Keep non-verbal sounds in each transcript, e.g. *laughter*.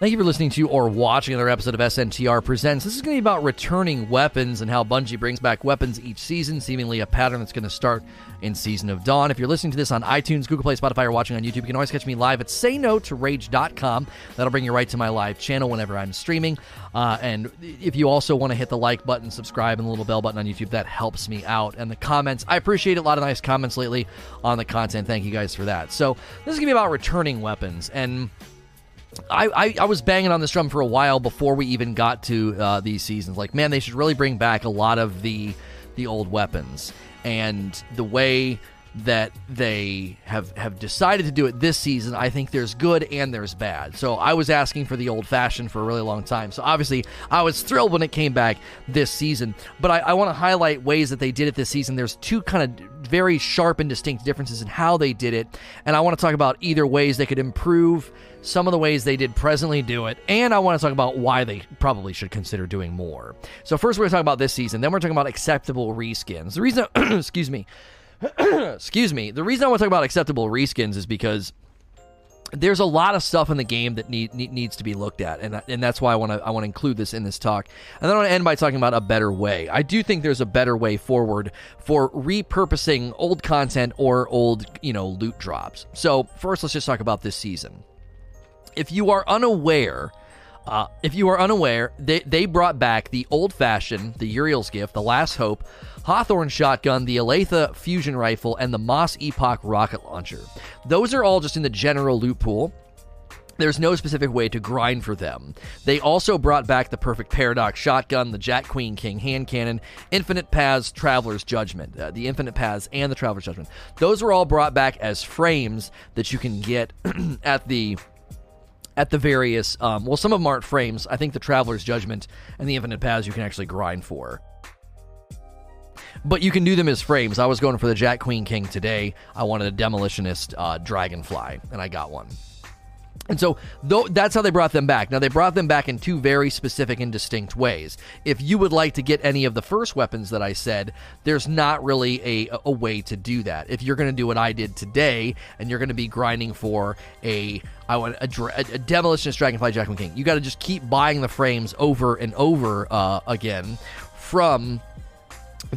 Thank you for listening to or watching another episode of SNTR Presents. This is going to be about returning weapons and how Bungie brings back weapons each season, seemingly a pattern that's going to start in Season of Dawn. If you're listening to this on iTunes, Google Play, Spotify, or watching on YouTube, you can always catch me live at sayno2rage.com. That'll bring you right to my live channel whenever I'm streaming. Uh, and if you also want to hit the like button, subscribe, and the little bell button on YouTube, that helps me out. And the comments, I appreciate a lot of nice comments lately on the content. Thank you guys for that. So this is going to be about returning weapons. And I, I, I, was banging on this drum for a while before we even got to uh, these seasons. Like, man, they should really bring back a lot of the the old weapons and the way that they have have decided to do it this season. I think there's good and there's bad. So I was asking for the old fashioned for a really long time. So obviously I was thrilled when it came back this season. But I, I want to highlight ways that they did it this season. There's two kind of very sharp and distinct differences in how they did it, and I want to talk about either ways they could improve some of the ways they did presently do it, and I want to talk about why they probably should consider doing more. So first, we're going to talk about this season. Then we're talking about acceptable reskins. The reason, *clears throat* excuse me, *coughs* excuse me, the reason I want to talk about acceptable reskins is because there's a lot of stuff in the game that need, need, needs to be looked at, and and that's why I want to I want to include this in this talk. And then I want to end by talking about a better way. I do think there's a better way forward for repurposing old content or old you know loot drops. So first, let's just talk about this season if you are unaware, uh, if you are unaware, they, they brought back the old fashioned, the Uriel's gift, the Last Hope, Hawthorne shotgun, the Aletha fusion rifle, and the Moss Epoch rocket launcher. Those are all just in the general loot pool. There's no specific way to grind for them. They also brought back the perfect paradox shotgun, the Jack Queen King hand cannon, Infinite Paths, Traveler's Judgment, uh, the Infinite Paths, and the Traveler's Judgment. Those were all brought back as frames that you can get *clears throat* at the at the various, um, well, some of them aren't frames. I think the Traveler's Judgment and the Infinite Paths you can actually grind for. But you can do them as frames. I was going for the Jack Queen King today. I wanted a Demolitionist uh, Dragonfly, and I got one. And so th- that's how they brought them back. Now, they brought them back in two very specific and distinct ways. If you would like to get any of the first weapons that I said, there's not really a, a way to do that. If you're going to do what I did today and you're going to be grinding for a I want a, a, a demolitionist dragonfly Jackman King, you got to just keep buying the frames over and over uh, again from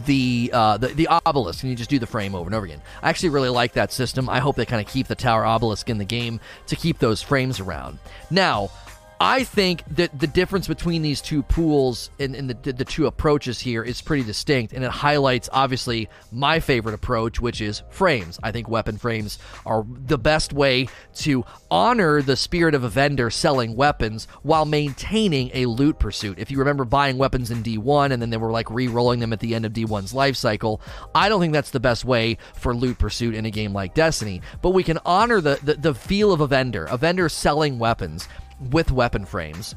the, uh, the the obelisk and you just do the frame over and over again. I actually really like that system. I hope they kind of keep the tower obelisk in the game to keep those frames around. Now, I think that the difference between these two pools and, and the, the, two approaches here is pretty distinct, and it highlights obviously my favorite approach, which is frames. I think weapon frames are the best way to honor the spirit of a vendor selling weapons while maintaining a loot pursuit. If you remember buying weapons in D1 and then they were like re rolling them at the end of D1's life cycle, I don't think that's the best way for loot pursuit in a game like Destiny. But we can honor the, the, the feel of a vendor, a vendor selling weapons with weapon frames.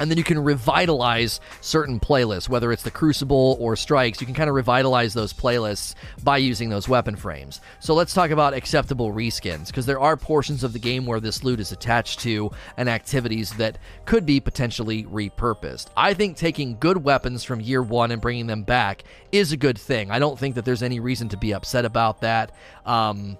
And then you can revitalize certain playlists, whether it's the Crucible or Strikes. You can kind of revitalize those playlists by using those weapon frames. So let's talk about acceptable reskins, because there are portions of the game where this loot is attached to and activities that could be potentially repurposed. I think taking good weapons from year one and bringing them back is a good thing. I don't think that there's any reason to be upset about that. Um,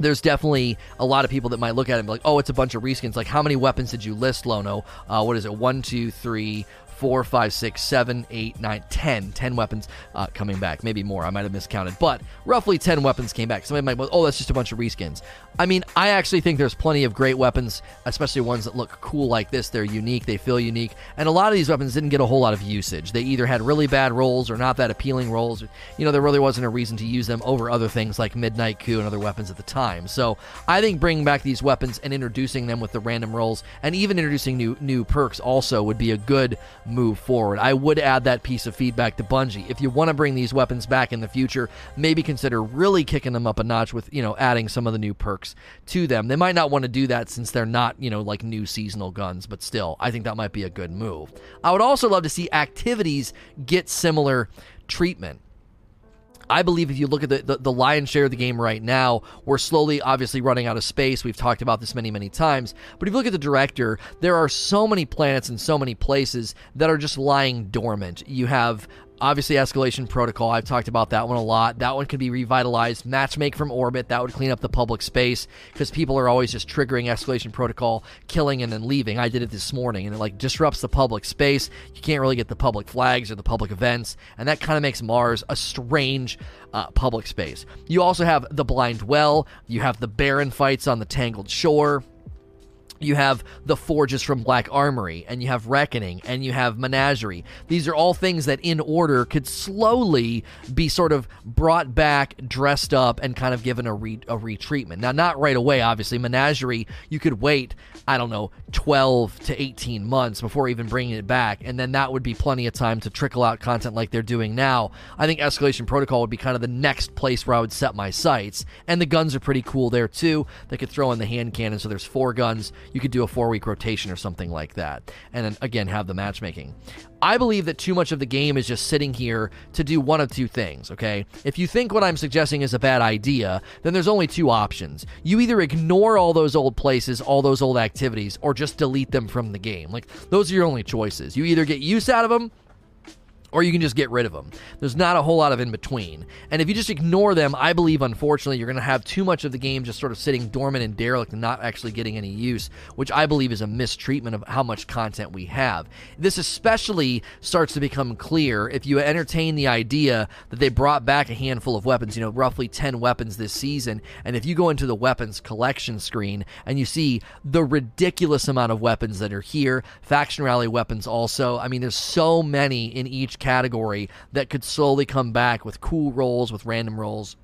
there's definitely a lot of people that might look at it and be like, oh, it's a bunch of reskins. Like, how many weapons did you list, Lono? Uh, what is it? One, two, three, four, five, six, seven, eight, nine, ten. Ten weapons uh, coming back. Maybe more. I might have miscounted. But roughly 10 weapons came back. Somebody might oh, that's just a bunch of reskins. I mean, I actually think there's plenty of great weapons, especially ones that look cool like this. They're unique, they feel unique. And a lot of these weapons didn't get a whole lot of usage. They either had really bad rolls or not that appealing rolls. You know, there really wasn't a reason to use them over other things like Midnight Coup and other weapons at the time. So I think bringing back these weapons and introducing them with the random rolls and even introducing new new perks also would be a good move forward. I would add that piece of feedback to Bungie. If you want to bring these weapons back in the future, maybe consider really kicking them up a notch with, you know, adding some of the new perks to them. They might not want to do that since they're not, you know, like new seasonal guns, but still, I think that might be a good move. I would also love to see activities get similar treatment. I believe if you look at the, the, the, lion's share of the game right now, we're slowly, obviously, running out of space. We've talked about this many, many times. But if you look at the director, there are so many planets and so many places that are just lying dormant. You have Obviously, Escalation Protocol, I've talked about that one a lot. That one could be revitalized. Matchmake from Orbit, that would clean up the public space because people are always just triggering Escalation Protocol, killing, and then leaving. I did it this morning, and it like disrupts the public space. You can't really get the public flags or the public events, and that kind of makes Mars a strange uh, public space. You also have the Blind Well, you have the Baron fights on the Tangled Shore you have the forges from Black Armory, and you have Reckoning, and you have Menagerie. These are all things that, in order, could slowly be sort of brought back, dressed up, and kind of given a, re- a retreatment. Now, not right away, obviously. Menagerie, you could wait, I don't know, 12 to 18 months before even bringing it back, and then that would be plenty of time to trickle out content like they're doing now. I think Escalation Protocol would be kind of the next place where I would set my sights, and the guns are pretty cool there too. They could throw in the hand cannon, so there's four guns you could do a four week rotation or something like that. And then again, have the matchmaking. I believe that too much of the game is just sitting here to do one of two things, okay? If you think what I'm suggesting is a bad idea, then there's only two options. You either ignore all those old places, all those old activities, or just delete them from the game. Like, those are your only choices. You either get use out of them or you can just get rid of them. There's not a whole lot of in between. And if you just ignore them, I believe, unfortunately, you're going to have too much of the game just sort of sitting dormant and derelict and not actually getting any use, which I believe is a mistreatment of how much content we have. This especially starts to become clear if you entertain the idea that they brought back a handful of weapons, you know, roughly 10 weapons this season. And if you go into the weapons collection screen and you see the ridiculous amount of weapons that are here, faction rally weapons also, I mean, there's so many in each category that could slowly come back with cool rolls, with random rolls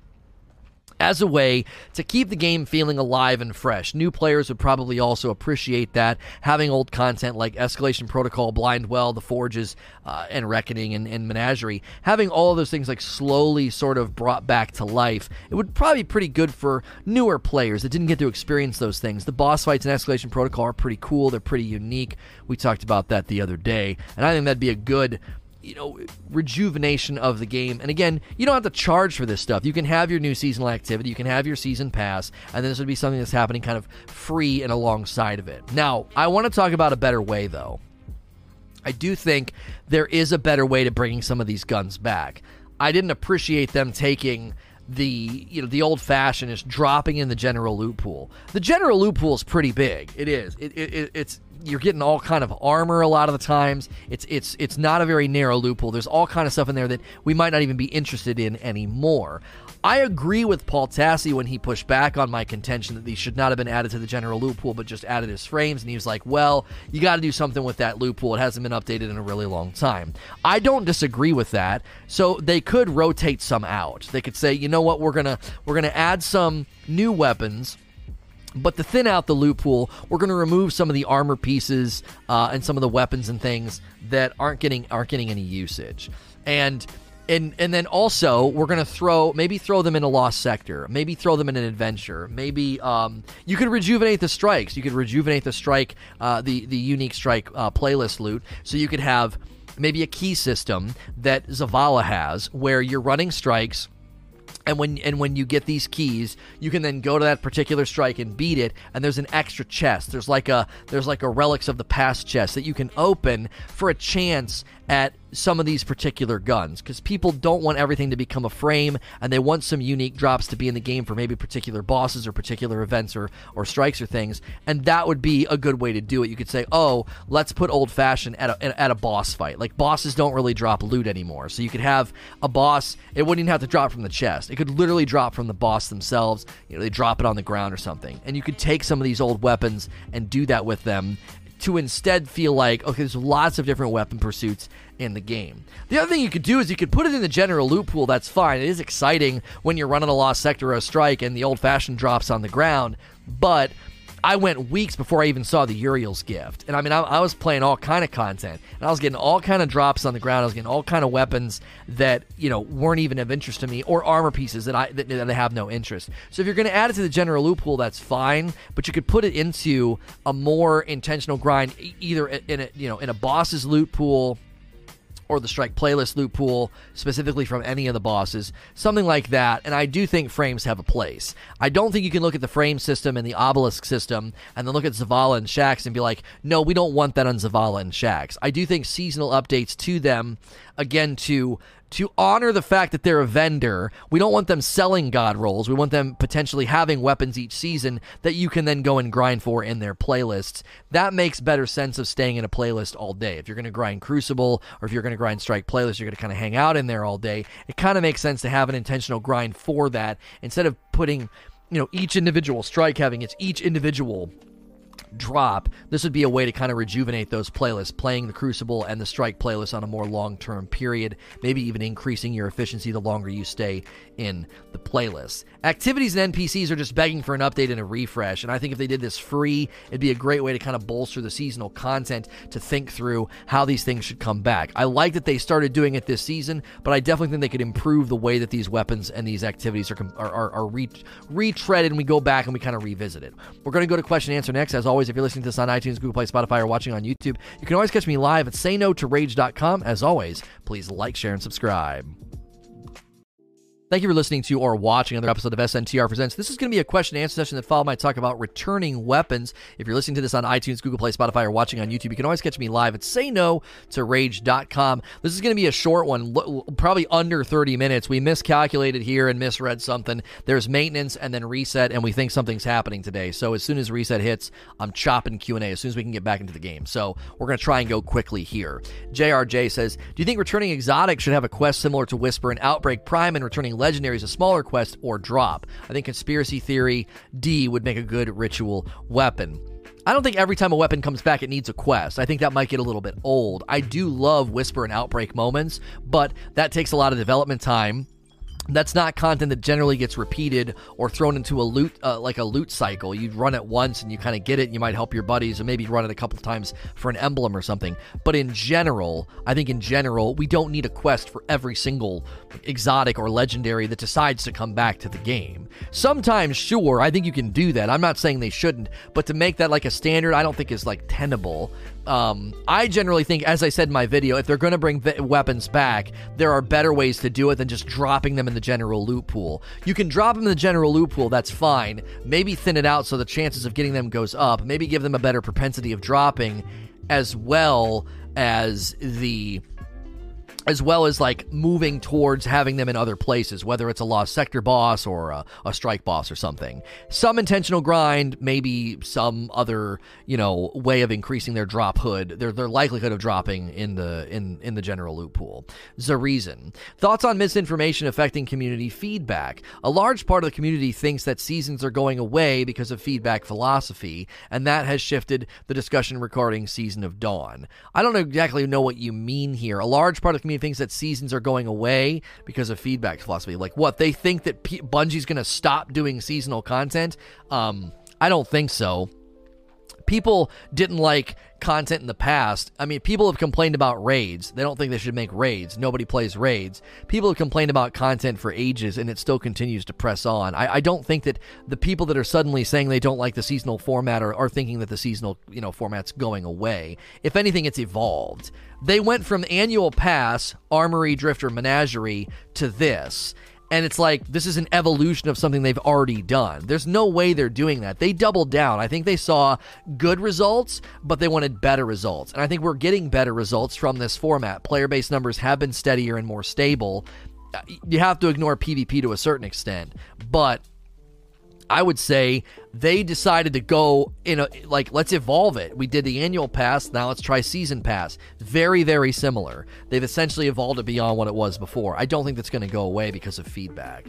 as a way to keep the game feeling alive and fresh. New players would probably also appreciate that. Having old content like Escalation Protocol, Blind Well, The Forges, uh, and Reckoning and, and, Menagerie, having all of those things like slowly sort of brought back to life, it would probably be pretty good for newer players that didn't get to experience those things. The boss fights in Escalation Protocol are pretty cool, they're pretty unique. We talked about that the other day, and I think that'd be a good you know rejuvenation of the game. And again you don't have to charge for this stuff. You can have your new seasonal activity. You can have your season pass. And then this would be something that's happening kind of free and alongside of it. Now i want to talk about a better way though. I do think there is a better way to bringing some of these guns back. I didn't appreciate them taking the you know the old fashioned is dropping in the general loot pool. The general loot pool is pretty big. It is. It, it, it's you're getting all kind of armor a lot of the times. It's it's it's not a very narrow loophole. There's all kind of stuff in there that we might not even be interested in anymore. I agree with Paul Tassi when he pushed back on my contention that these should not have been added to the general loot pool, but just added as frames. And he was like, well, you got to do something with that loot pool. It hasn't been updated in a really long time. I don't disagree with that. So they could rotate some out. They could say, you know what, we're gonna we're gonna add some new weapons but to thin out the loot pool, we're going to remove some of the armor pieces uh, and some of the weapons and things that aren't getting aren't getting any usage. And and and then also we're gonna throw maybe throw them in a lost sector, maybe throw them in an adventure, maybe um, you could rejuvenate the strikes. You could rejuvenate the strike, uh, the the unique strike uh, playlist loot, so you could have maybe a key system that Zavala has, where you're running strikes and when and when you get these keys you can then go to that particular strike and beat it. And there's an extra chest. There's like a there's like a relics of the past chest that you can open for a chance at some of these particular guns because people don't want everything to become a frame and they want some unique drops to be in the game for maybe particular bosses or particular events or, or strikes or things and that would be a good way to do it. You could say oh let's put old fashioned at a, at a boss fight. Like bosses don't really drop loot anymore so you could have a boss it wouldn't even have to drop from the chest. It could literally drop from the boss themselves you know they drop it on the ground or something and you could take some of these old weapons and do that with them to instead feel like okay, there's lots of different weapon pursuits in the game. The other thing you could do is you could put it in the general loot pool. That's fine. It is exciting when you're running a lost sector or a strike and the old fashioned drops on the ground, but I went weeks before I even saw the Uriel's gift, and I mean, I, I, was playing all kind of content, and I was getting all kind of drops on the ground. I was getting all kind of weapons that you know weren't even of interest to me, or armor pieces that I that, that have no interest. So if you're going to add it to the general loot pool, that's fine, but you could put it into a more intentional grind, either in a you know in a boss's loot pool or the strike playlist loot pool, specifically from any of the bosses, something like that. And I do think frames have a place. I don't think you can look at the frame system and the obelisk system and then look at Zavala and Shaxx and be like, no, we don't want that on Zavala and Shaxx. I do think seasonal updates to them, again, to to honor the fact that they're a vendor. We don't want them selling god rolls. We want them potentially having weapons each season that you can then go and grind for in their playlists. That makes better sense of staying in a playlist all day. If you're going to grind Crucible or if you're going to grind Strike playlist, you're going to kind of hang out in there all day. It kind of makes sense to have an intentional grind for that instead of putting, you know, each individual strike having its each individual drop, this would be a way to kind of rejuvenate those playlists, playing the Crucible and the Strike playlist on a more long term period, maybe even increasing your efficiency the longer you stay in the playlist. Activities and NPCs are just begging for an update and a refresh, and I think if they did this free, it'd be a great way to kind of bolster the seasonal content to think through how these things should come back. I like that they started doing it this season, but I definitely think they could improve the way that these weapons and these activities are, are, are, re- retreaded and we go back and we kind of revisit it. We're going to go to question and answer next. As always, if you're listening to this on iTunes, Google Play, Spotify, or watching on YouTube, you can always catch me live at sayno2rage.com. As always, please like, share, and subscribe. Thank you for listening to or watching another episode of SNTR Presents. This is going to be a question and answer session that followed my talk about returning weapons. If you're listening to this on iTunes, Google Play, Spotify, or watching on YouTube, you can always catch me live at sayno2rage.com. This is going to be a short one, probably under 30 minutes. We miscalculated here and misread something. There's maintenance and then reset, and we think something's happening today. So as soon as reset hits, I'm chopping Q&A as soon as we can get back into the game. So we're going to try and go quickly here. JRJ says, Do you think returning exotic should have a quest similar to Whisper and Outbreak Prime and returning legendaries a smaller quest or drop. I think Conspiracy Theory D would make a good ritual weapon. I don't think every time a weapon comes back it needs a quest. I think that might get a little bit old. I do love Whisper and Outbreak moments, but that takes a lot of development time that's not content that generally gets repeated or thrown into a loot uh, like a loot cycle. You run it once and you kind of get it and you might help your buddies and maybe run it a couple times for an emblem or something. But in general i think in general we don't need a quest for every single exotic or legendary that decides to come back to the game. Sometimes sure i think you can do that. I'm not saying they shouldn't but to make that like a standard i don't think is like tenable um, I generally think, as I said in my video, if they're going to bring weapons back, there are better ways to do it than just dropping them in the general loot pool. You can drop them in the general loot pool, that's fine. Maybe thin it out so the chances of getting them goes up. Maybe give them a better propensity of dropping, as well as the as well as like moving towards having them in other places, whether it's a lost sector boss or a, a, strike boss or something. Some intentional grind, maybe some other you know way of increasing their drop hood, their their likelihood of dropping in the in in the general loot pool. The reason thoughts on misinformation affecting community feedback. A large part of the community thinks that seasons are going away because of feedback philosophy, and that has shifted the discussion regarding Season of Dawn. I don't exactly know what you mean here. A large part of the community thinks that seasons are going away because of feedback philosophy. Like what they think that P- Bungie's going to stop doing seasonal content. Um, I don't think so. People didn't like content in the past. I mean, people have complained about raids. They don't think they should make raids. Nobody plays raids. People have complained about content for ages, and it still continues to press on. I, I don't think that the people that are suddenly saying they don't like the seasonal format are, are thinking that the seasonal you know format's going away. If anything, it's evolved. They went from annual pass, armory, drifter, menagerie to this. And it's like, this is an evolution of something they've already done. There's no way they're doing that. They doubled down. I think they saw good results, but they wanted better results. And I think we're getting better results from this format. Player base numbers have been steadier and more stable. Uh, you have to ignore PvP to a certain extent, but I would say they decided to go in a like let's evolve it. We did the annual pass, now let's try season pass. Very very similar. They've essentially evolved it beyond what it was before. I don't think that's going to go away because of feedback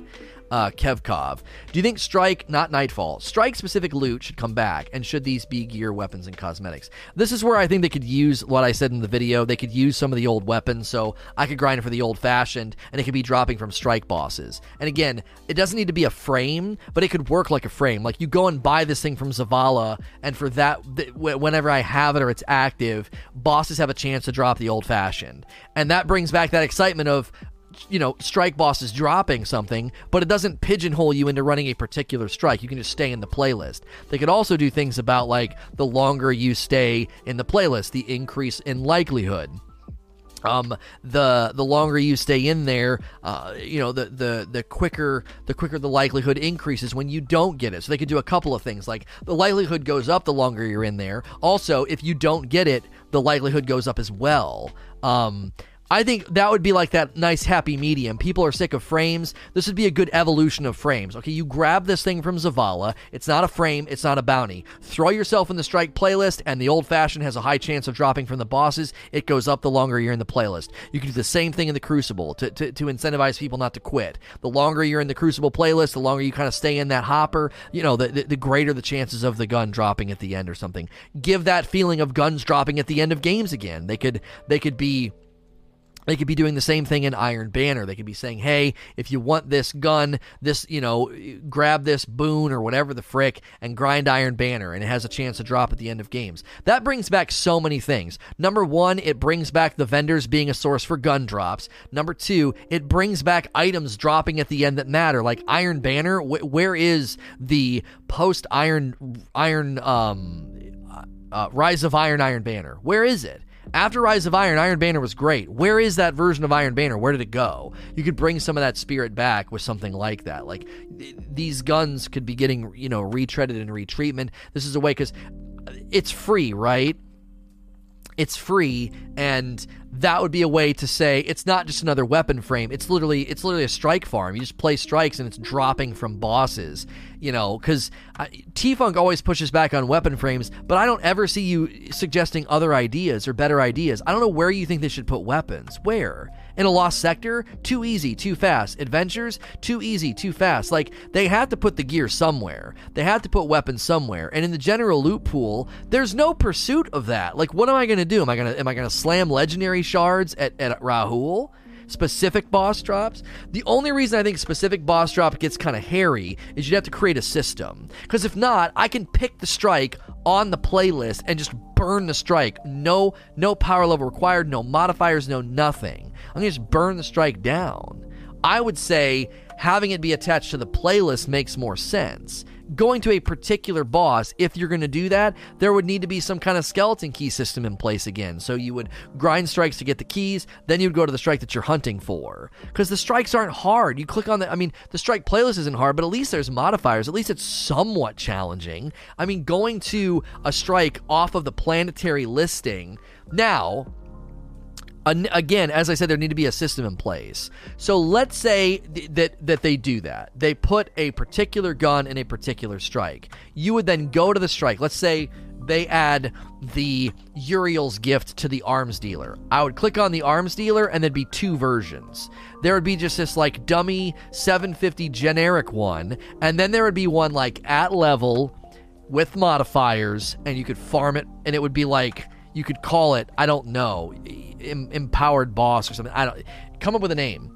uh, Kevkov. Do you think Strike, not Nightfall, Strike specific loot should come back? And should these be gear, weapons, and cosmetics? This is where I think they could use what I said in the video. They could use some of the old weapons, so I could grind for the old fashioned, and it could be dropping from Strike bosses. And again, it doesn't need to be a frame, but it could work like a frame. Like you go and buy this thing from Zavala, and for that, th- whenever I have it or it's active, bosses have a chance to drop the old fashioned. And that brings back that excitement of, you know, strike boss is dropping something, but it doesn't pigeonhole you into running a particular strike. You can just stay in the playlist. They could also do things about like the longer you stay in the playlist, the increase in likelihood. um, the the longer you stay in there, uh, you know, the, the the quicker the quicker the likelihood increases when you don't get it. So they could do a couple of things, like the likelihood goes up the longer you're in there. Also, if you don't get it, the likelihood goes up as well. Um, I think that would be like that nice happy medium. People are sick of frames. This would be a good evolution of frames. Okay, you grab this thing from Zavala. It's not a frame, it's not a bounty. Throw yourself in the strike playlist, and the old fashioned has a high chance of dropping from the bosses. It goes up the longer you're in the playlist. You can do the same thing in the Crucible to, to, to incentivize people not to quit. The longer you're in the Crucible playlist, the longer you kind of stay in that hopper, you know, the, the, the greater the chances of the gun dropping at the end or something. Give that feeling of guns dropping at the end of games again. They could they could be they could be doing the same thing in Iron Banner. They could be saying, hey, if you want this gun, this, you know, grab this boon or whatever the frick and grind Iron Banner, and it has a chance to drop at the end of games. That brings back so many things. Number one, it brings back the vendors being a source for gun drops. Number two, it brings back items dropping at the end that matter, like Iron Banner. Wh- where is the post Iron, Iron, um, uh, Rise of Iron Iron Banner? Where is it? After Rise of Iron, Iron Banner was great. Where is that version of Iron Banner? Where did it go? You could bring some of that spirit back with something like that. Like th- these guns could be getting, you know, retreaded and retreatment. This is a way because it's free, right? It's free, and that would be a way to say it's not just another weapon frame. It's literally it's literally a strike farm. You just play strikes and it's dropping from bosses. You know, because T Funk always pushes back on weapon frames, but I don't ever see you suggesting other ideas or better ideas. I don't know where you think they should put weapons. Where? In a lost sector? Too easy, too fast. Adventures? Too easy, too fast. Like, they have to put the gear somewhere. They have to put weapons somewhere. And in the general loot pool, there's no pursuit of that. Like, what am I gonna do? Am I gonna am I gonna slam legendary shards at, at Rahool? Specific boss drops. The only reason I think specific boss drop gets kind of hairy is you'd have to create a system. Because if not, I can pick the strike on the playlist and just burn the strike. No, no power level required, no modifiers, no nothing. I'm gonna just burn the strike down. I would say having it be attached to the playlist makes more sense going to a particular boss, if you're going to do that, there would need to be some kind of skeleton key system in place again. So you would grind strikes to get the keys, then you'd go to the strike that you're hunting for. Because the strikes aren't hard. You click on the, I mean, the strike playlist isn't hard, but at least there's modifiers. At least it's somewhat challenging. I mean, going to a strike off of the planetary listing. Now, again, as I said, there need to be a system in place. So let's say th- that that they do that. They put a particular gun in a particular strike. You would then go to the strike. Let's say they add the Uriel's gift to the arms dealer. I would click on the arms dealer and there'd be two versions. There would be just this like dummy 750 generic one, and then there would be one like at level with modifiers, and you could farm it, and it would be like you could call it I don't know em- empowered boss or something. I don't come up with a name.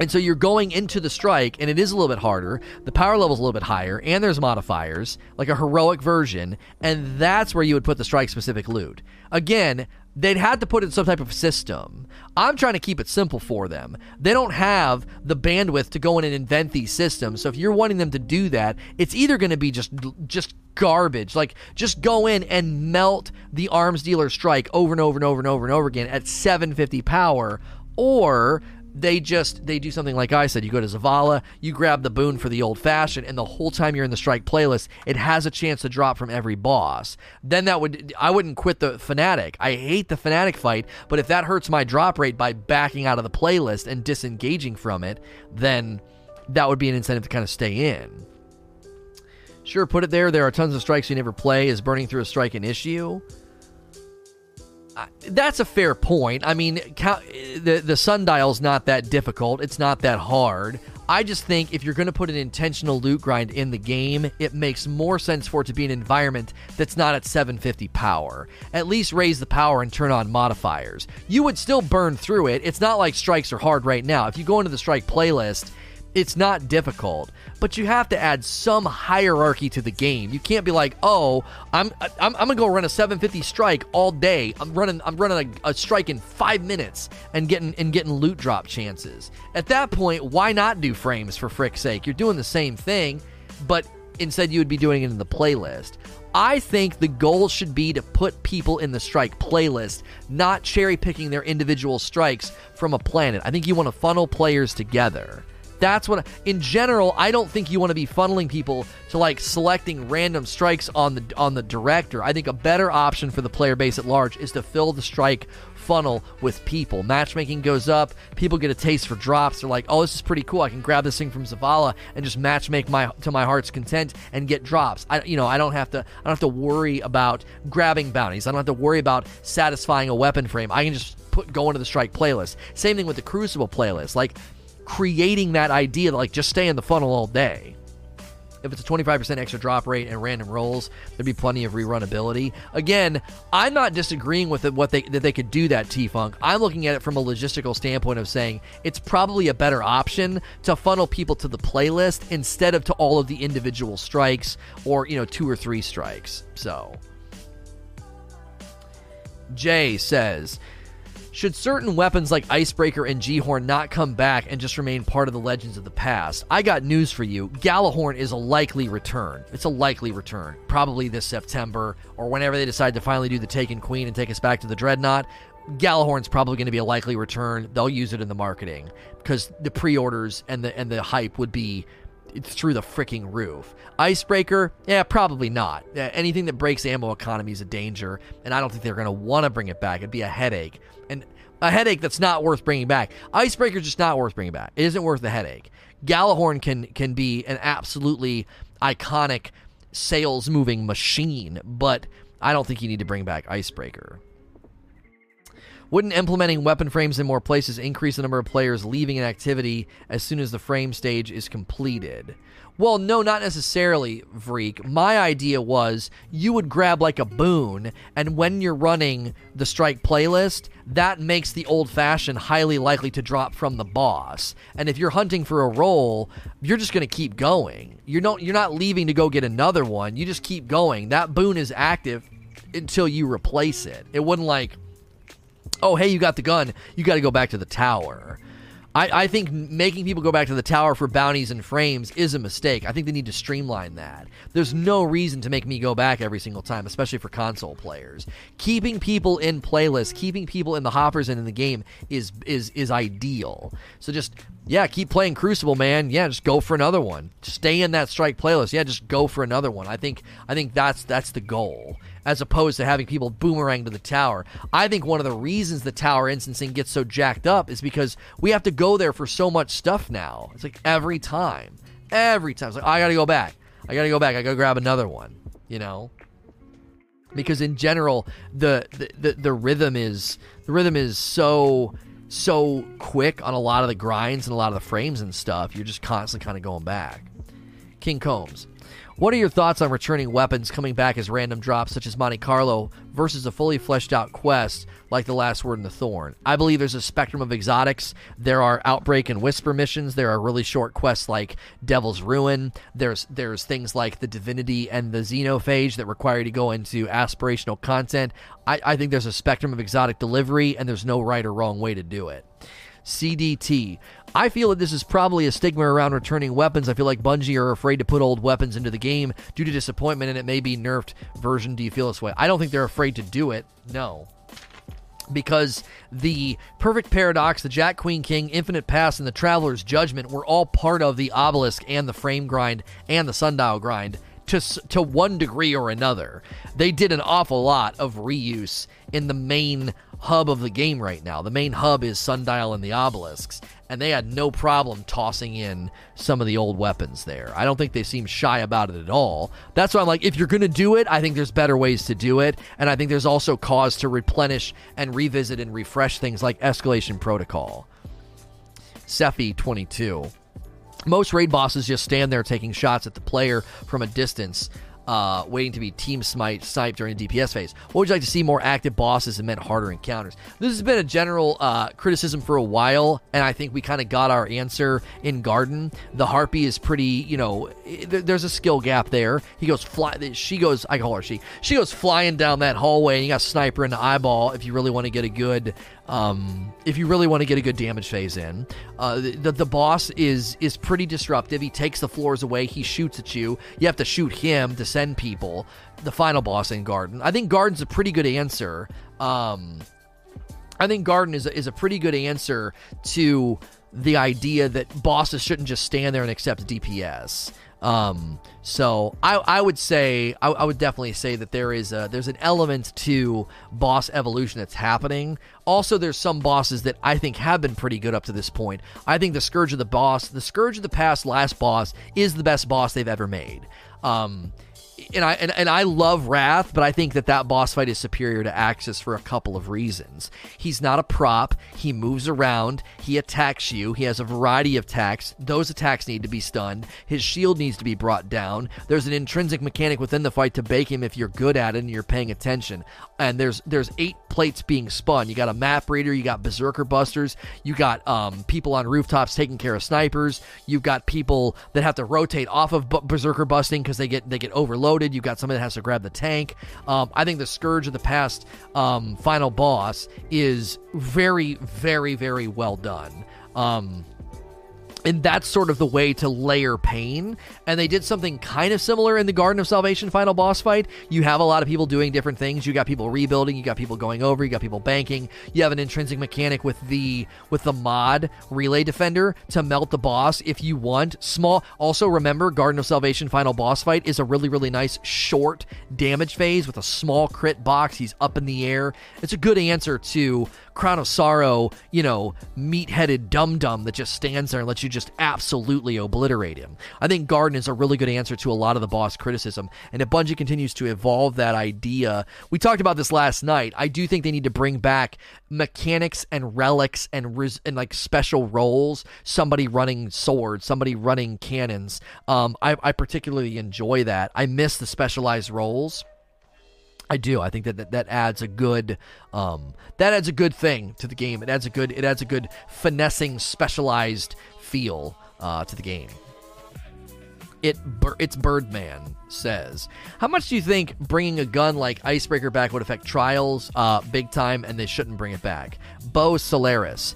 And so you're going into the strike, and it is a little bit harder. The power level is a little bit higher, and there's modifiers, like a heroic version, and that's where you would put the strike specific loot. Again, they'd had to put in some type of system. I'm trying to keep it simple for them. They don't have the bandwidth to go in and invent these systems. So if you're wanting them to do that, it's either going to be just just garbage. Like just go in and melt the arms dealer strike over and over and over and over and over again at 750 power or they just they do something like I said. You go to Zavala, you grab the boon for the old fashioned, and the whole time you're in the strike playlist, it has a chance to drop from every boss. Then that would I wouldn't quit the fanatic. I hate the fanatic fight, but if that hurts my drop rate by backing out of the playlist and disengaging from it, then that would be an incentive to kind of stay in. Sure, put it there. There are tons of strikes you never play. Is burning through a strike an issue? That's a fair point. I mean, the the sundial's not that difficult. It's not that hard. I just think if you're going to put an intentional loot grind in the game, it makes more sense for it to be an environment that's not at 750 power. At least raise the power and turn on modifiers. You would still burn through it. It's not like strikes are hard right now. If you go into the strike playlist, it's not difficult but you have to add some hierarchy to the game. You can't be like, oh, I'm I'm, I'm gonna go run a 750 strike all day. I'm running I'm running a, a strike in five minutes and getting and getting loot drop chances. At that point, why not do frames for frick's sake? You're doing the same thing, but instead you would be doing it in the playlist. I think the goal should be to put people in the strike playlist, not cherry picking their individual strikes from a planet. I think you want to funnel players together. That's what in general, I don't think you want to be funneling people to like selecting random strikes on the on the director. I think a better option for the player base at large is to fill the strike funnel with people. Matchmaking goes up, people get a taste for drops. They're like, "Oh, this is pretty cool. I can grab this thing from Zavala and just matchmake my to my heart's content and get drops." I you know, I don't have to I don't have to worry about grabbing bounties. I don't have to worry about satisfying a weapon frame. I can just put go into the strike playlist. Same thing with the Crucible playlist. Like creating that idea like just stay in the funnel all day. If it's a 25% extra drop rate and random rolls, there'd be plenty of rerunability. Again, I'm not disagreeing with it, what they that they could do that T Funk. I'm looking at it from a logistical standpoint of saying it's probably a better option to funnel people to the playlist instead of to all of the individual strikes or you know two or three strikes. So Jay says should certain weapons like Icebreaker and G-Horn not come back and just remain part of the legends of the past? I got news for you. Gjallarhorn is a likely return. It's a likely return. Probably this September or whenever they decide to finally do the Taken Queen and take us back to the Dreadnought. Gjallarhorn's probably going to be a likely return. They'll use it in the marketing because the pre-orders and the and the hype would be through the freaking roof. Icebreaker, yeah, probably not. anything that breaks ammo economy is a danger, and I don't think they're going to want to bring it back. It'd be a headache, a headache that's not worth bringing back. Icebreaker's just not worth bringing back. It isn't worth the headache. Gjallarhorn can can be an absolutely iconic sales moving machine, but I don't think you need to bring back Icebreaker. Wouldn't implementing weapon frames in more places increase the number of players leaving an activity as soon as the frame stage is completed? Well, no, not necessarily, Vreek. My idea was you would grab like a boon, and when you're running the strike playlist, that makes the old fashioned highly likely to drop from the boss. And if you're hunting for a roll, you're just going to keep going. You're not you're not leaving to go get another one. You just keep going. That boon is active until you replace it. It wouldn't like oh, hey, you got the gun. You got to go back to the tower. I, I think making people go back to the tower for bounties and frames is a mistake. I think they need to streamline that. There's no reason to make me go back every single time, especially for console players. Keeping people in playlists, keeping people in the hoppers and in the game is is is ideal. So just yeah, keep playing Crucible, man. Yeah, just go for another one. Stay in that strike playlist. Yeah, just go for another one. I think I think that's that's the goal as opposed to having people boomerang to the tower. I think one of the reasons the tower instancing gets so jacked up is because we have to go there for so much stuff now. It's like every time. Every time. It's like, I gotta go back. I gotta go back. I gotta grab another one. You know? Because in general, the the, the, the rhythm is the rhythm is so so quick on a lot of the grinds and a lot of the frames and stuff. You're just constantly kind of going back. King Combs. What are your thoughts on returning weapons coming back as random drops, such as Monte Carlo, versus a fully fleshed out quest like The Last Word in the Thorn? I believe there's a spectrum of exotics. There are Outbreak and Whisper missions. There are really short quests like Devil's Ruin. There's there's things like the Divinity and the Xenophage that require you to go into aspirational content. I, I think there's a spectrum of exotic delivery, and there's no right or wrong way to do it. CDT. I feel that this is probably a stigma around returning weapons. I feel like Bungie are afraid to put old weapons into the game due to disappointment, and it may be nerfed version. Do you feel this way? I don't think they're afraid to do it. No. Because the Perfect Paradox, the Jack Queen King, Infinite Paths, and the Traveler's Judgment were all part of the Obelisk and the Frame Grind and the Sundial Grind to, to one degree or another. They did an awful lot of reuse in the main hub of the game right now. The main hub is Sundial and the Obelisks, and they had no problem tossing in some of the old weapons there. I don't think they seem shy about it at all. That's why I'm like, if you're going to do it, I think there's better ways to do it, and I think there's also cause to replenish and revisit and refresh things like Escalation Protocol. Sephi 22. Most raid bosses just stand there taking shots at the player from a distance uh, waiting to be team smite sniped during the DPS phase. What would you like to see more active bosses and meant harder encounters? This has been a general uh, criticism for a while, and I think we kind of got our answer in Garden. The Harpy is pretty, you know, there's a skill gap there. He goes fly, she goes, I call her she, she goes flying down that hallway, and you got sniper in the eyeball if you really want to get a good Um, if you really want to get a good damage phase in, uh, the, the boss is is pretty disruptive. He takes the floors away. He shoots at you. You have to shoot him to send people. The final boss in Garden. I think Garden's a pretty good answer. Um, I think Garden is a, is a pretty good answer to the idea that bosses shouldn't just stand there and accept DPS. Um, so I, I would say I, I, would definitely say that there is a, there's an element to boss evolution that's happening. Also, there's some bosses that I think have been pretty good up to this point. I think the Scourge of the Boss, the Scourge of the Past last boss, is the best boss they've ever made. Um, and I and, and I love Wrath, but I think that that boss fight is superior to Aksis for a couple of reasons. He's not a prop. He moves around. He attacks you. He has a variety of attacks. Those attacks need to be stunned. His shield needs to be brought down. There's an intrinsic mechanic within the fight to bake him if you're good at it and you're paying attention. And there's there's eight plates being spun. You got a map reader. You got berserker busters. You got um, people on rooftops taking care of snipers. You've got people that have to rotate off of berserker busting because they get they get overloaded. You've got somebody that has to grab the tank. Um, I think the Scourge of the Past um, final boss is very, very, very well done. Um, and that's sort of the way to layer pain. And they did something kind of similar in the Garden of Salvation final boss fight. You have a lot of people doing different things. You got people rebuilding, you got people going over, you got people banking. You have an intrinsic mechanic with the with the mod relay defender to melt the boss if you want. Small also remember Garden of Salvation final boss fight is a really really nice short damage phase with a small crit box. He's up in the air. It's a good answer to Crown of Sorrow, you know, meat headed dum dum that just stands there and lets you just absolutely obliterate him. I think Garden is a really good answer to a lot of the boss criticism. And if Bungie continues to evolve that idea, we talked about this last night. I do think they need to bring back mechanics and relics and, res- and like special roles. Somebody running swords, somebody running cannons. Um, I, I particularly enjoy that. I miss the specialized roles. I do. I think that, that that adds a good um, that adds a good thing to the game. It adds a good it adds a good finessing specialized feel uh, to the game. It it's Birdman says. How much do you think bringing a gun like Icebreaker back would affect Trials uh, big time, and they shouldn't bring it back? Bo Solaris.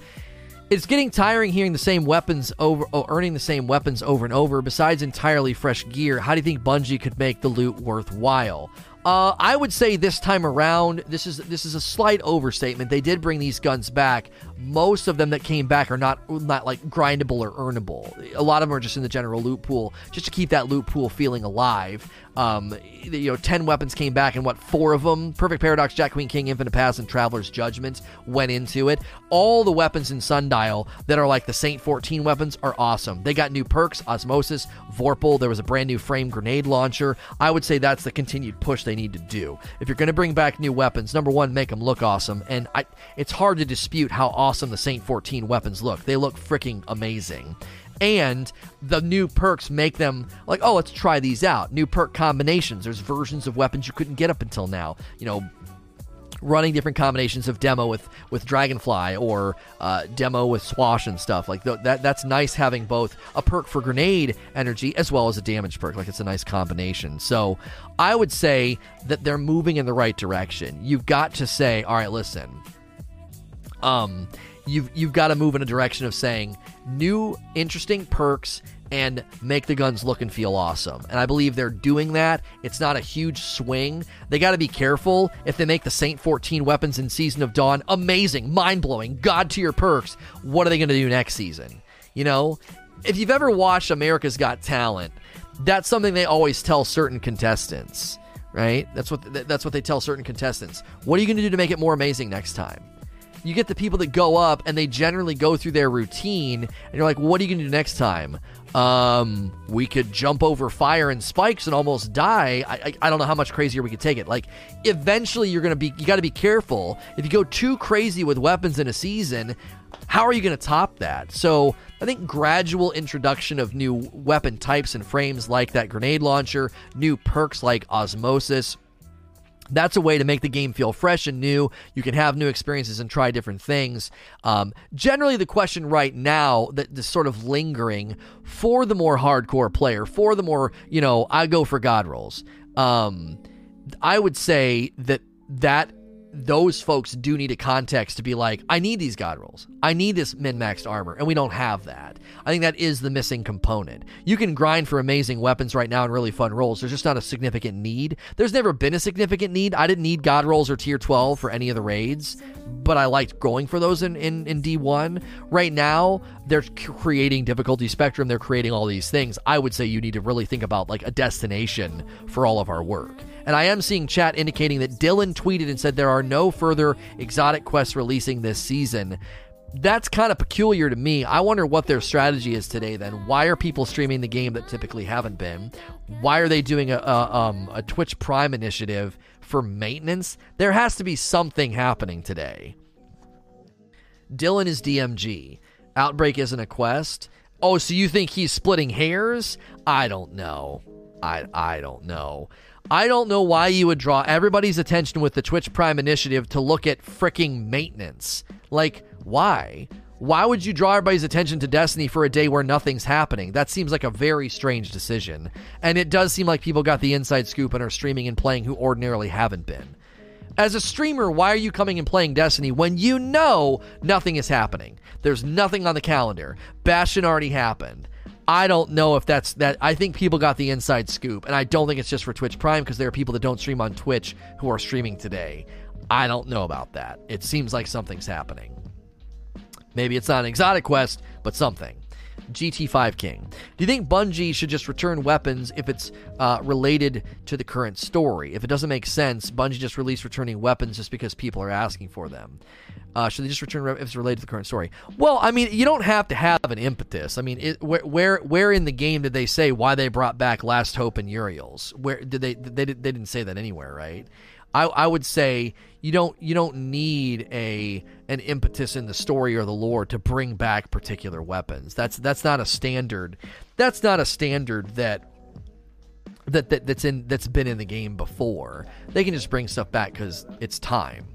It's getting tiring hearing the same weapons over, oh, earning the same weapons over and over. Besides entirely fresh gear, how do you think Bungie could make the loot worthwhile? Uh, I would say this time around, this is this is a slight overstatement. They did bring these guns back. Most of them that came back are not not like grindable or earnable. A lot of them are just in the general loot pool, just to keep that loot pool feeling alive. Um, you know, 10 weapons came back, and what, four of them, Perfect Paradox, Jack Queen King, Infinite Paths, and Traveler's Judgment, went into it. All the weapons in Sundial that are like the Saint 14 weapons are awesome. They got new perks, Osmosis, Vorpal, there was a brand new frame grenade launcher. I would say that's the continued push they need to do. If you're going to bring back new weapons, number one, make them look awesome. And I, it's hard to dispute how awesome the Saint 14 weapons look. They look freaking amazing and the new perks make them like, oh, let's try these out. New perk combinations. There's versions of weapons you couldn't get up until now. You know, running different combinations of demo with with Dragonfly or uh, demo with Swash and stuff like th- that. That's nice having both a perk for grenade energy as well as a damage perk. Like it's a nice combination. So I would say that they're moving in the right direction. You've got to say, all right, listen. Um, you've you've got to move in a direction of saying new interesting perks and make the guns look and feel awesome. And I believe they're doing that. It's not a huge swing. They got to be careful if they make the Saint 14 weapons in Season of Dawn amazing, mind blowing, god tier perks. What are they going to do next season? You know, if you've ever watched America's Got Talent, that's something they always tell certain contestants, right? That's what that's what they tell certain contestants. What are you going to do to make it more amazing next time? You get the people that go up and they generally go through their routine, and you're like, what are you going to do next time? Um, we could jump over fire and spikes and almost die. I, I, I don't know how much crazier we could take it. Like, eventually, you're going to be, you got to be careful. If you go too crazy with weapons in a season, how are you going to top that? So, I think gradual introduction of new weapon types and frames like that grenade launcher, new perks like osmosis, that's a way to make the game feel fresh and new. You can have new experiences and try different things. Um, generally, the question right now that is sort of lingering for the more hardcore player, for the more, you know, I go for God rolls, um, I would say that that those folks do need a context to be like, I need these god rolls. I need this min maxed armor, and we don't have that. I think that is the missing component. You can grind for amazing weapons right now and really fun rolls. There's just not a significant need. There's never been a significant need. I didn't need god rolls or tier 12 for any of the raids, but I liked going for those in, in, in D1. Right now, they're creating difficulty spectrum, they're creating all these things. I would say you need to really think about like a destination for all of our work. And I am seeing chat indicating that Dylan tweeted and said there are no further exotic quests releasing this season. That's kind of peculiar to me. I wonder what their strategy is today then. Why are people streaming the game that typically haven't been? Why are they doing a, a, um, a Twitch Prime initiative for maintenance? There has to be something happening today. Dylan is DMG. Outbreak isn't a quest. Oh, so you think he's splitting hairs? I don't know. I I don't know. I don't know why you would draw everybody's attention with the Twitch Prime initiative to look at freaking maintenance. Like, why? Why would you draw everybody's attention to Destiny for a day where nothing's happening? That seems like a very strange decision. And it does seem like people got the inside scoop and are streaming and playing who ordinarily haven't been. As a streamer, why are you coming and playing Destiny when you know nothing is happening? There's nothing on the calendar. Bastion already happened. I don't know if that's that. I think people got the inside scoop, and I don't think it's just for Twitch Prime because there are people that don't stream on Twitch who are streaming today. I don't know about that. It seems like something's happening. Maybe it's not an exotic quest, but something. GT5 King. Do you think Bungie should just return weapons if it's uh, related to the current story? If it doesn't make sense, Bungie just release returning weapons just because people are asking for them. Uh, should they just return if it's related to the current story? Well, I mean, you don't have to have an impetus. I mean, it, where, where where in the game did they say why they brought back Last Hope and Uriel's? Where did they they they didn't say that anywhere, right? I, I would say you don't you don't need a an impetus in the story or the lore to bring back particular weapons. That's that's not a standard. That's not a standard that that, that that's in that's been in the game before. They can just bring stuff back because it's time.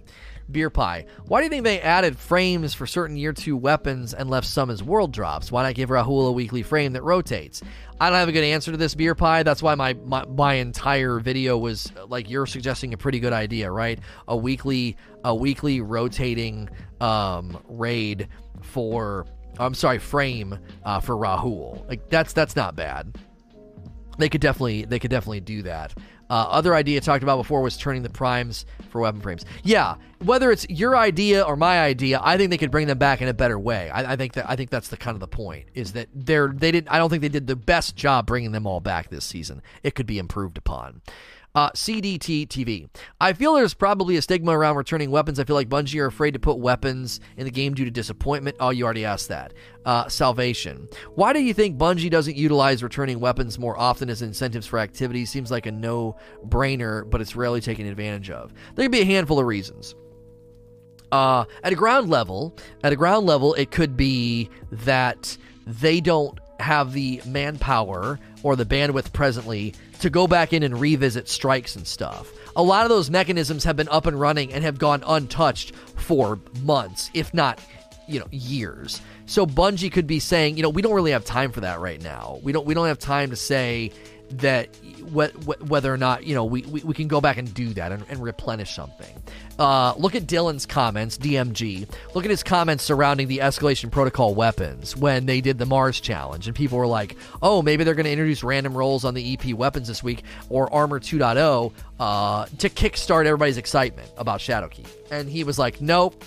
Beer Pie. Why do you think they added frames for certain year two weapons and left some as world drops? Why not give Rahool a weekly frame that rotates? I don't have a good answer to this, Beer Pie. That's why my, my, my entire video was like you're suggesting a pretty good idea, right? A weekly a weekly rotating um, raid for I'm sorry, frame uh, for Rahool. Like that's that's not bad. They could definitely they could definitely do that. Uh, other idea talked about before was turning the primes for weapon frames. Yeah, whether it's your idea or my idea, I think they could bring them back in a better way. I, I think that I think that's the kind of the point is that they're they didn't. I don't think they did the best job bringing them all back this season. It could be improved upon. Uh, CDT TV. I feel there's probably a stigma around returning weapons. I feel like Bungie are afraid to put weapons in the game due to disappointment. Oh, you already asked that. Uh, salvation. Why do you think Bungie doesn't utilize returning weapons more often as incentives for activities? Seems like a no brainer, but it's rarely taken advantage of. There could be a handful of reasons. Uh, at a ground level, at a ground level, it could be that they don't have the manpower or the bandwidth presently to go back in and revisit strikes and stuff. A lot of those mechanisms have been up and running and have gone untouched for months, if not, you know, years. So Bungie could be saying, you know, we don't really have time for that right now. We don't we don't have time to say that whether or not you know we, we, we, can go back and do that and, and replenish something uh, look at dylan's comments dmg look at his comments surrounding the escalation protocol weapons when they did the mars challenge and people were like oh maybe they're going to introduce random rolls on the ep weapons this week or armor 2.0 uh, to kickstart everybody's excitement about shadowkeep and he was like nope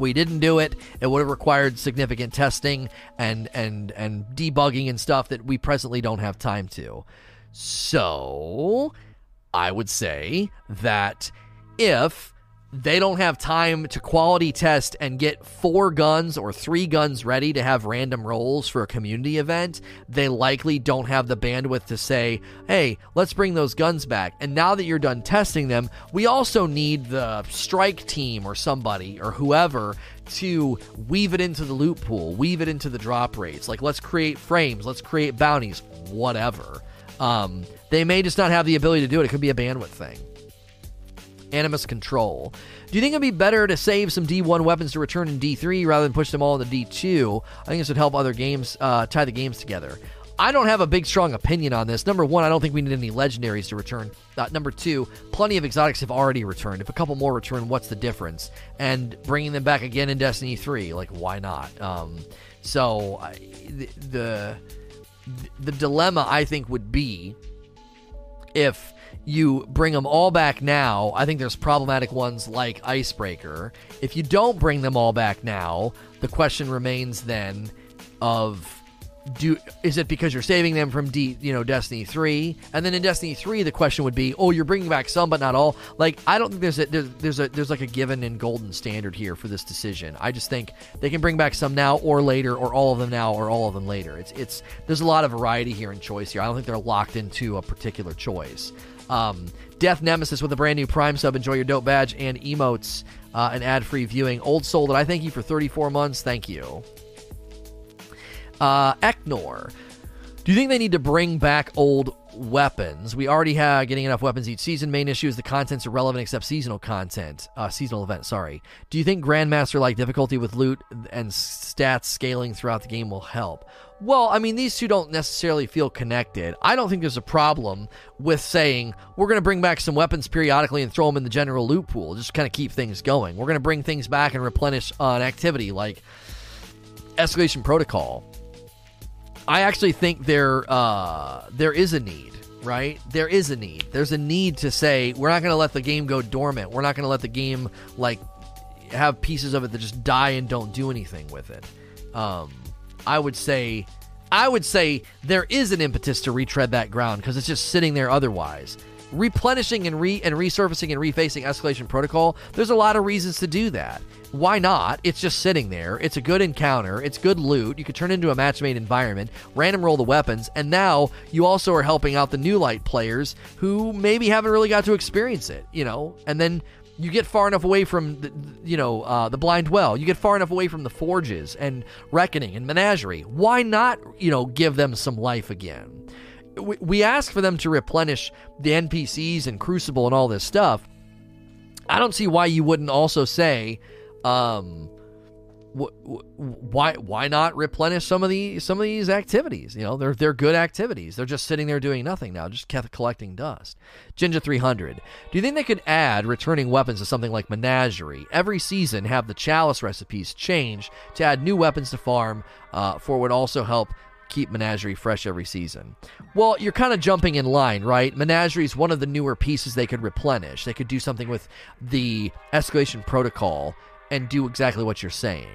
we didn't do it. It would have required significant testing and and and debugging and stuff that we presently don't have time to. So, I would say that if they don't have time to quality test and get four guns or three guns ready to have random rolls for a community event, they likely don't have the bandwidth to say, hey, let's bring those guns back. And now that you're done testing them, we also need the strike team or somebody or whoever to weave it into the loot pool, weave it into the drop rates. Like, let's create frames, let's create bounties, whatever. Um, they may just not have the ability to do it. It could be a bandwidth thing. Animus Control. Do you think it'd be better to save some D1 weapons to return in D3 rather than push them all into D2? I think this would help other games uh, tie the games together. I don't have a big, strong opinion on this. Number one, I don't think we need any legendaries to return. Uh, number two, plenty of exotics have already returned. If a couple more return, what's the difference? And bringing them back again in Destiny 3, like, why not? Um, so, I, the, the the dilemma I think would be if you bring them all back now, I think there's problematic ones like Icebreaker. If you don't bring them all back now, the question remains then of do is it because you're saving them from D, you know Destiny 3 and then in Destiny 3 the question would be oh you're bringing back some but not all. Like I don't think there's a there's, there's a there's like a given and golden standard here for this decision. I just think they can bring back some now or later or all of them now or all of them later. It's it's there's a lot of variety here in choice here. I don't think they're locked into a particular choice. Um, Death Nemesis with a brand new Prime sub. Enjoy your dope badge and emotes uh, and ad free viewing. Old Soul that I thank you for 34 months. Thank you uh, Eknor. Do you think they need to bring back old weapons? We already have getting enough weapons each season. Main issue is the content's irrelevant except seasonal content. Uh, seasonal event, sorry. Do you think Grandmaster like difficulty with loot and stats scaling throughout the game will help? Well, I mean, these two don't necessarily feel connected. I don't think there's a problem with saying we're going to bring back some weapons periodically and throw them in the general loot pool, just kind of keep things going. We're going to bring things back and replenish an activity like Escalation Protocol I actually think there uh, there is a need, right? There is a need. There's a need to say we're not going to let the game go dormant. We're not going to let the game like have pieces of it that just die and don't do anything with it. Um, I would say I would say there is an impetus to retread that ground because it's just sitting there otherwise replenishing and re and resurfacing and refacing escalation protocol there's a lot of reasons to do that why not? It's just sitting there. It's a good encounter. It's good loot. You could turn into a match made environment random roll the weapons and now you also are helping out the new light players who maybe haven't really got to experience it you know? And then you get far enough away from the, you know uh, the blind well. You get far enough away from the forges and reckoning and menagerie. Why not you know give them some life again? We, we ask for them to replenish the NPCs and Crucible and all this stuff. I don't see why you wouldn't also say, um, why why not replenish some of the some of these activities? You know, they're they're good activities. They're just sitting there doing nothing now, just collecting dust. Jinja 300. Do you think they could add returning weapons to something like Menagerie? Every season, have the chalice recipes change to add new weapons to farm. Uh, for would also help keep Menagerie fresh every season? Well, you're kind of jumping in line, right? Menagerie is one of the newer pieces they could replenish. They could do something with the escalation protocol and do exactly what you're saying.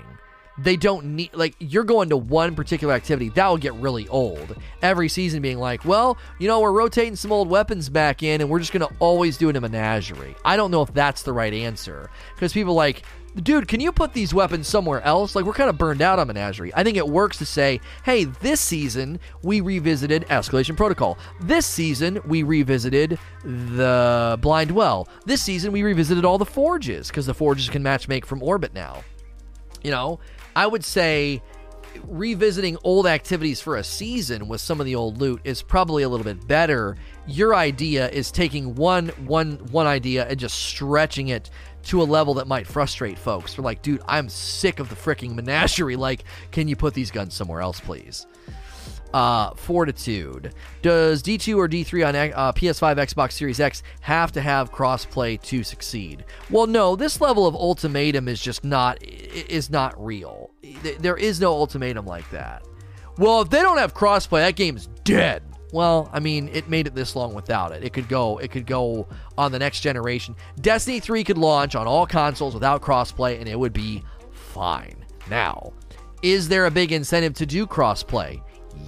They don't need, like, you're going to one particular activity, that will get really old. Every season being like, well, you know, we're rotating some old weapons back in and we're just going to always do it in a menagerie. I don't know if that's the right answer. Because people like, dude, can you put these weapons somewhere else? Like, we're kind of burned out on Menagerie. I think it works to say, hey, this season we revisited Escalation Protocol. This season we revisited the Blind Well. This season we revisited all the forges because the forges can match make from orbit now. You know, I would say revisiting old activities for a season with some of the old loot is probably a little bit better. Your idea is taking one one one idea and just stretching it to a level that might frustrate folks. They're like, dude, I'm sick of the freaking menagerie. Like, can you put these guns somewhere else, please? Uh, Fortitude. Does D2 or D3 on uh, PS5, Xbox Series X have to have crossplay to succeed? Well, no. This level of ultimatum is just not is not real. There is no ultimatum like that. Well, if they don't have crossplay, that game's dead. Well, I mean, it made it this long without it. It could go it could go on the next generation. Destiny 3 could launch on all consoles without crossplay and it would be fine. Now, is there a big incentive to do crossplay?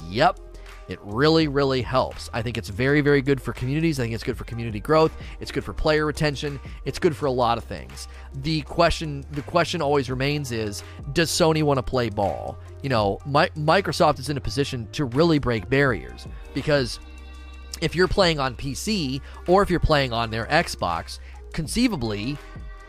Yep. It really, really helps. I think it's very, very good for communities. I think it's good for community growth. It's good for player retention. It's good for a lot of things. The question, the question always remains: is Does Sony want to play ball? You know, my, Microsoft is in a position to really break barriers because if you're playing on PC or if you're playing on their Xbox, conceivably,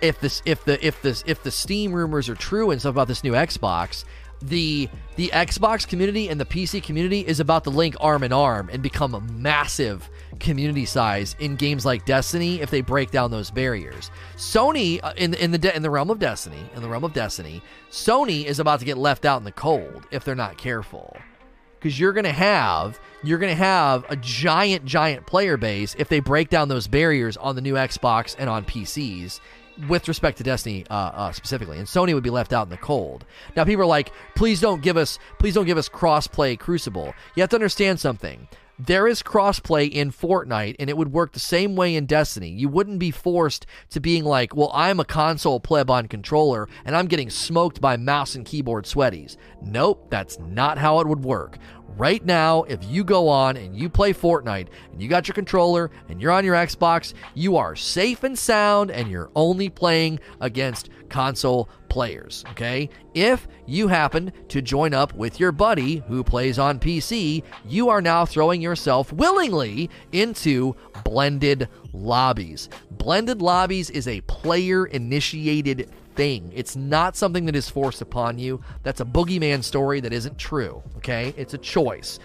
if this, if the, if this, if the Steam rumors are true and stuff about this new Xbox, the the Xbox community and the PC community is about to link arm in arm and become a massive community size in games like Destiny if they break down those barriers. Sony uh, in in the in the realm of Destiny, in the realm of Destiny, Sony is about to get left out in the cold if they're not careful. because you're going to have you're going to have a giant giant player base if they break down those barriers on the new Xbox and on PCs with respect to Destiny uh, uh, specifically, and Sony would be left out in the cold. Now, people are like, "Please don't give us, please don't give us crossplay Crucible." You have to understand something. There is crossplay in Fortnite, and it would work the same way in Destiny. You wouldn't be forced to being like, "Well, I'm a console pleb on controller, and I'm getting smoked by mouse and keyboard sweaties." Nope, that's not how it would work right now, if you go on and you play Fortnite and you got your controller and you're on your Xbox, you are safe and sound and you're only playing against console players. Okay? If you happen to join up with your buddy who plays on PC, you are now throwing yourself willingly into blended lobbies. Blended lobbies is a player initiated thing. It's not something that is forced upon you. That's a boogeyman story that isn't true. Okay? It's a choice.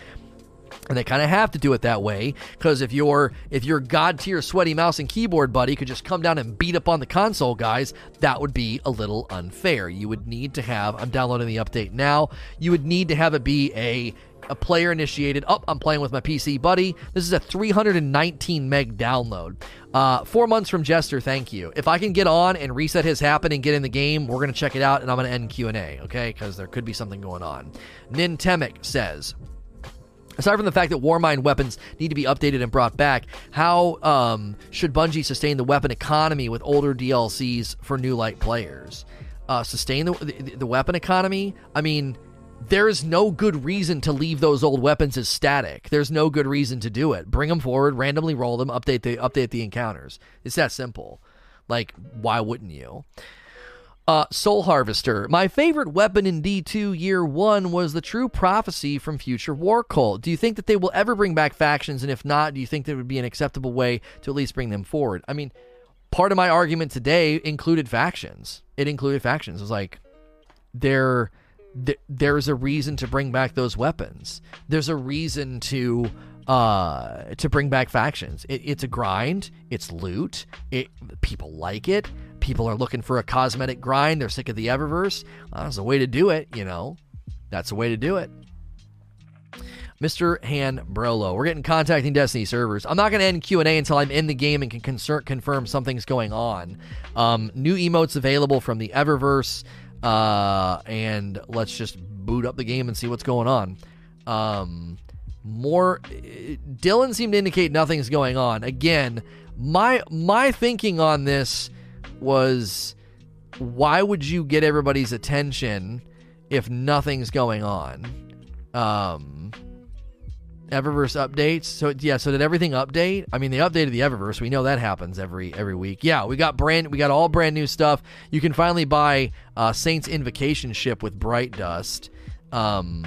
And they kind of have to do it that way because if your if your god tier sweaty mouse and keyboard buddy could just come down and beat up on the console guys, that would be a little unfair. You would need to have. I'm downloading the update now. You would need to have it be a a player initiated. Oh, I'm playing with my PC buddy. This is a 319 meg download. Uh, four months from Jester, thank you. If I can get on and reset his happen and get in the game, we're gonna check it out, and I'm gonna end Q and A, okay? Because there could be something going on. Nintemic says. Aside from the fact that Warmind weapons need to be updated and brought back, how um, should Bungie sustain the weapon economy with older DLCs for new light players? Uh, sustain the, the, the weapon economy? I mean, there is no good reason to leave those old weapons as static. There's no good reason to do it. Bring them forward, randomly roll them, update the update the encounters. It's that simple. Like, why wouldn't you? Uh, Soul Harvester. My favorite weapon in D2 Year 1 was the True Prophecy from Future War Cult. Do you think that they will ever bring back factions? And if not, do you think there would be an acceptable way to at least bring them forward? I mean, part of my argument today included factions. It included factions. It was like, they're th- there's a reason to bring back those weapons. There's a reason to uh to bring back factions. It, it's a grind. It's loot. It people like it. People are looking for a cosmetic grind. They're sick of the Eververse. Well, that's a way to do it. You know, that's a way to do it. Mr. Han Brolo. We're getting contacting Destiny servers. I'm not going to end Q&A until I'm in the game and can confirm something's going on. Um, new emotes available from the Eververse. Uh, and let's just boot up the game and see what's going on. Um, more, Dylan seemed to indicate nothing's going on. Again, my my thinking on this was, why would you get everybody's attention if nothing's going on? Um, Eververse updates. So yeah, so did everything update? I mean, they updated the Eververse. We know that happens every every week. Yeah, we got brand we got all brand new stuff. You can finally buy uh, Saints Invocation ship with Bright Dust. Um,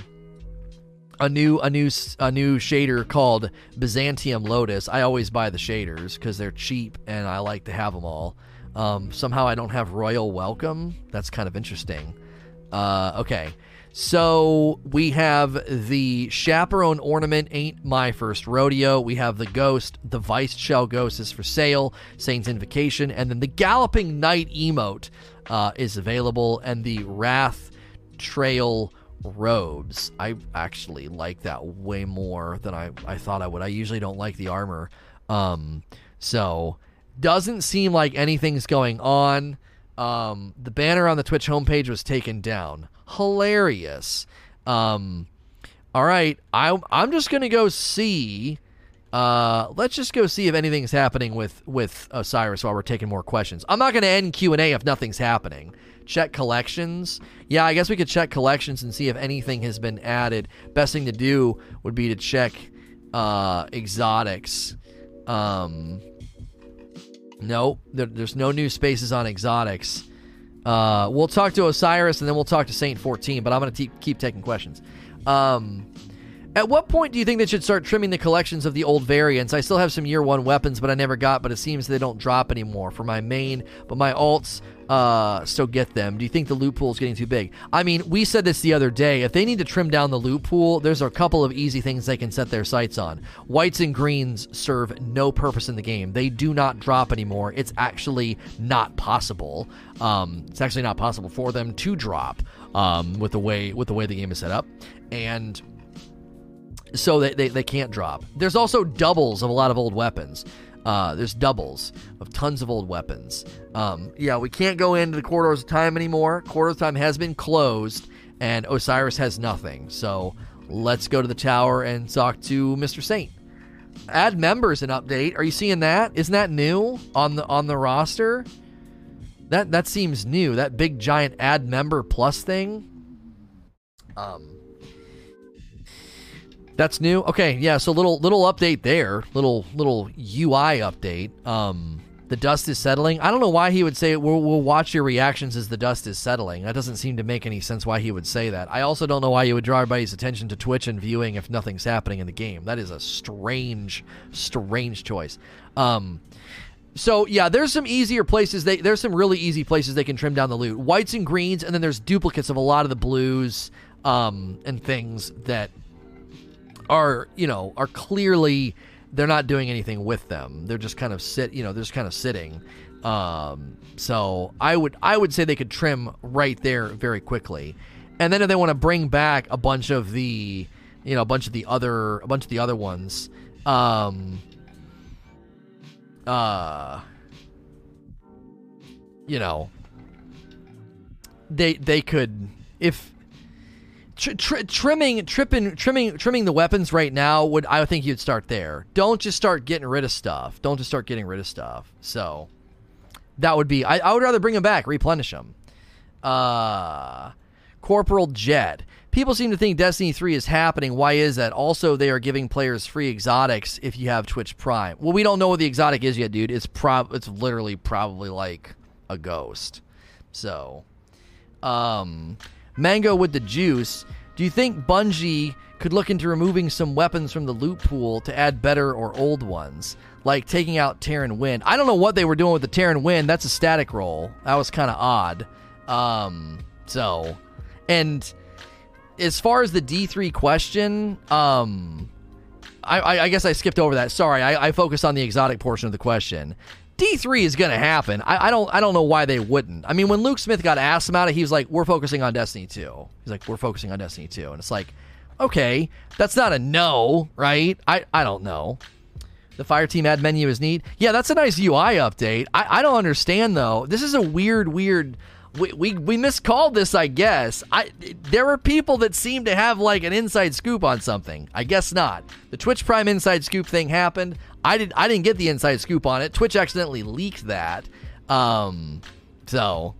a new a new a new shader called Byzantium Lotus. I always buy the shaders because they're cheap and I like to have them all. Um, somehow I don't have Royal Welcome. That's kind of interesting. Uh, okay. So we have the chaperone ornament, ain't my first rodeo. We have the ghost, the vice shell ghost is for sale, Saint's Invocation, and then the galloping knight emote uh, is available, and the wrath trail robes. I actually like that way more than I, I thought I would. I usually don't like the armor. Um, so doesn't seem like anything's going on. Um, the banner on the Twitch homepage was taken down hilarious. Um, all right, I, I'm just gonna go see. Uh, let's just go see if anything's happening with with Osiris while we're taking more questions. I'm not gonna end Q and A if nothing's happening. Check collections. Yeah, I guess we could check collections and see if anything has been added. Best thing to do would be to check uh, exotics. Um, no, there, there's no new spaces on exotics. Uh, we'll talk to Osiris and then we'll talk to Saint 14, but I'm going to keep taking questions. Um, at what point do you think they should start trimming the collections of the old variants? I still have some year one weapons, but I never got, but it seems they don't drop anymore for my main, but my alts uh, still get them. Do you think the loot pool is getting too big? I mean, we said this the other day. If they need to trim down the loot pool, there's a couple of easy things they can set their sights on. Whites and greens serve no purpose in the game. They do not drop anymore. It's actually not possible. Um, it's actually not possible for them to drop um, with the way with the way the game is set up. And so they, they, they can't drop. There's also doubles of a lot of old weapons. Uh, there's doubles of tons of old weapons. Um, yeah, we can't go into the corridors of time anymore. Corridors of time has been closed, and Osiris has nothing. So let's go to the tower and talk to Mr. Saint. Add members an update. Are you seeing that? Isn't that new on the on the roster? That that seems new. That big giant add member plus thing. Um, that's new. Okay, yeah. So little little update there. Little little UI update. Um, the dust is settling. I don't know why he would say we'll, we'll watch your reactions as the dust is settling. That doesn't seem to make any sense why he would say that. I also don't know why you would draw everybody's attention to Twitch and viewing if nothing's happening in the game. That is a strange, strange choice. Um, so yeah, there's some easier places. They there's some really easy places they can trim down the loot. Whites and greens, and then there's duplicates of a lot of the blues um, and things that are you know are clearly they're not doing anything with them. They're just kind of sit, you know, they're just kind of sitting. Um, so I would I would say they could trim right there very quickly, and then if they want to bring back a bunch of the, you know, a bunch of the other a bunch of the other ones, um, uh, you know, they they could if tr- tr- trimming, tripping, trimming, trimming the weapons right now would I think you'd start there. Don't just start getting rid of stuff. Don't just start getting rid of stuff. So that would be. I, I would rather bring them back, replenish them. Uh, Corporal Jet. People seem to think Destiny 3 is happening. Why is that? Also, they are giving players free exotics if you have Twitch Prime. Well, we don't know what the exotic is yet, dude. It's prob it's literally probably like a ghost. So, um, Mango with the juice. Do you think Bungie could look into removing some weapons from the loot pool to add better or old ones, like taking out Terran Wind? I don't know what they were doing with the Terran Wind. That's a static roll. That was kind of odd. Um, so, and as far as the D3 question, um, I, I, guess I skipped over that. Sorry, I, I focused on the exotic portion of the question. D3 is going to happen. I, I, don't I don't know why they wouldn't. I mean, when Luke Smith got asked about it, he was like, "We're focusing on Destiny 2." He's like, "We're focusing on Destiny 2." And it's like, "Okay, that's not a no, right? I I don't know." The fire team ad menu is neat. Yeah, that's a nice UI update. I, I don't understand though. This is a weird weird we, we, we miscalled this, I guess. I there were people that seem to have like an inside scoop on something. I guess not. The Twitch Prime inside scoop thing happened. I did I didn't get the inside scoop on it. Twitch accidentally leaked that. Um, so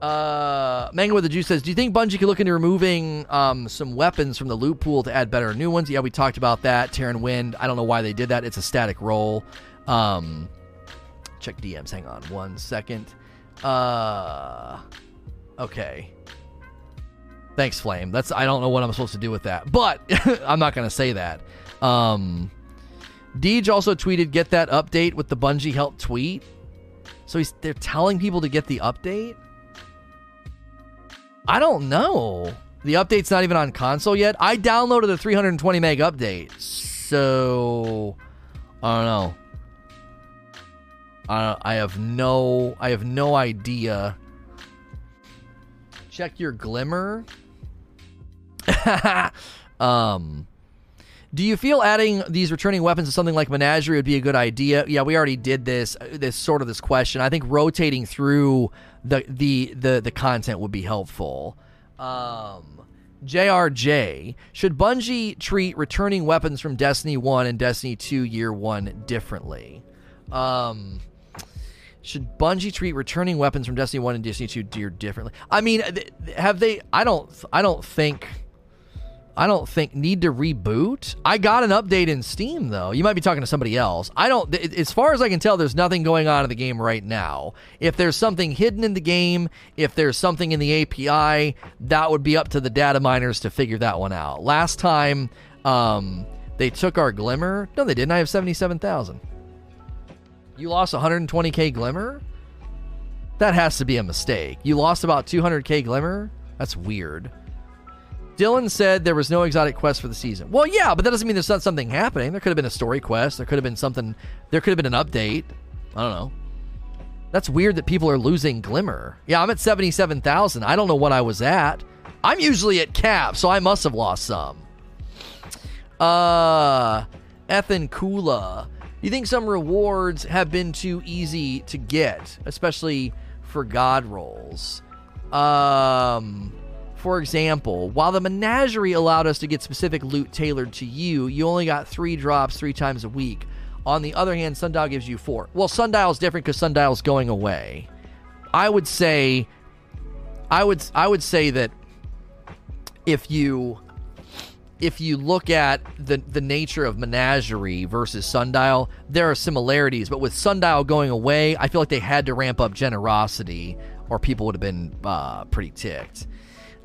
uh, Mango with the Juice says, "Do you think Bungie could look into removing um, some weapons from the loot pool to add better new ones?" Yeah, we talked about that. Terran Wind. I don't know why they did that. It's a static roll. Um, check DMs. Hang on one second. Uh, okay. Thanks, Flame. That's I don't know what I'm supposed to do with that, but *laughs* I'm not gonna say that. Um, Deej also tweeted, "Get that update with the Bungie help tweet." So he's they're telling people to get the update. I don't know. The update's not even on console yet. I downloaded the 320 meg update, so I don't know. I, I have no I have no idea. Check your glimmer. *laughs* um do you feel adding these returning weapons to something like Menagerie would be a good idea? Yeah, we already did this. This sort of this question. I think rotating through the the the, the content would be helpful. Um, JRJ, should Bungie treat returning weapons from Destiny 1 and Destiny 2 Year 1 differently? Um, should Bungie treat returning weapons from Destiny 1 and Destiny 2 Year differently? I mean, have they I don't I don't think I don't think need to reboot. I got an update in Steam though. You might be talking to somebody else. I don't as far as I can tell there's nothing going on in the game right now. If there's something hidden in the game, if there's something in the API, that would be up to the data miners to figure that one out. Last time um, they took our glimmer. No, they didn't. I have 77,000. You lost 120k glimmer? That has to be a mistake. You lost about 200k glimmer? That's weird. Dylan said there was no exotic quest for the season. Well, yeah, but that doesn't mean there's not something happening. There could have been a story quest. There could have been something. There could have been an update. I don't know. That's weird that people are losing Glimmer. Yeah, I'm at 77,000. I don't know what I was at. I'm usually at cap, so I must have lost some. Uh, Ethan Kula. You think some rewards have been too easy to get, especially for god rolls? Um, for example, while the menagerie allowed us to get specific loot tailored to you, you only got three drops three times a week. On the other hand, Sundial gives you four. Well, Sundial's different because Sundial's going away. I would say, I would I would say that if you if you look at the the nature of Menagerie versus Sundial, there are similarities. But with Sundial going away, I feel like they had to ramp up generosity, or people would have been uh, pretty ticked.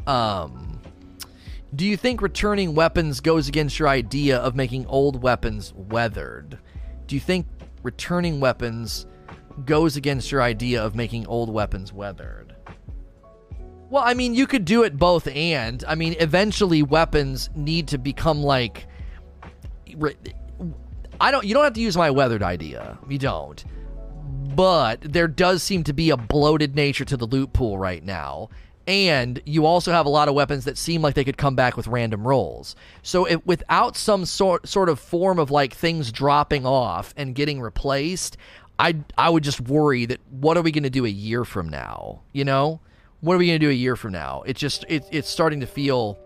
Um, do you think returning weapons goes against your idea of making old weapons weathered? Do you think returning weapons goes against your idea of making old weapons weathered? Well, I mean, you could do it both and. I mean, eventually weapons need to become like I don't you don't have to use my weathered idea. You don't. But there does seem to be a bloated nature to the loot pool right now. And you also have a lot of weapons that seem like they could come back with random rolls. So without some sort sort of form of like things dropping off and getting replaced, I I would just worry that what are we going to do a year from now? You know? what are we going to do a year from now? It just it, it's starting to feel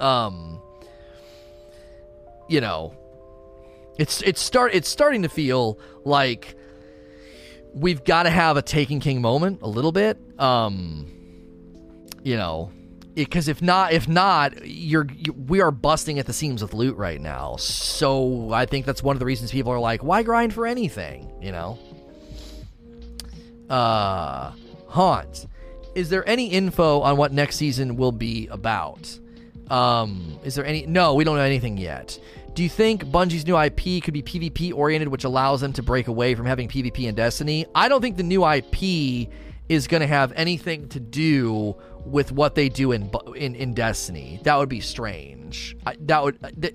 um you know it's it's start it's starting to feel like we've got to have a Taken King moment a little bit um you know because if not if not you're you, we are busting at the seams with loot right now so i think that's one of the reasons people are like why grind for anything you know uh haunt is there any info on what next season will be about? Um, is there any? No, we don't know anything yet. Do you think Bungie's new IP could be PvP oriented, which allows them to break away from having PvP in Destiny? I don't think the new IP is going to have anything to do with what they do in in, in Destiny. That would be strange. I, that would that,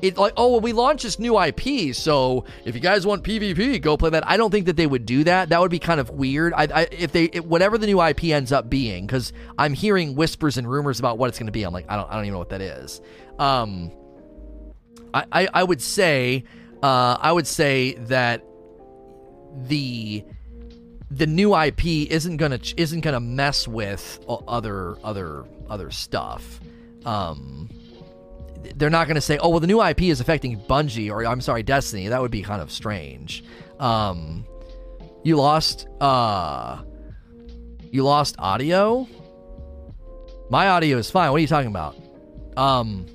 it like oh well we launched this new IP so if you guys want PvP go play that. I don't think that they would do that. That would be kind of weird. I, I if they it, whatever the new IP ends up being because I'm hearing whispers and rumors about what it's going to be. I'm like I don't I don't even know what that is. Um I I, I would say uh I would say that the the new IP isn't gonna isn't gonna mess with other other other stuff um they're not to say, "Oh, well, the new IP is affecting Bungie," or I'm sorry, Destiny. That would be kind of strange. Um, you lost, uh, you lost audio. My audio is fine. What are you talking about? Um,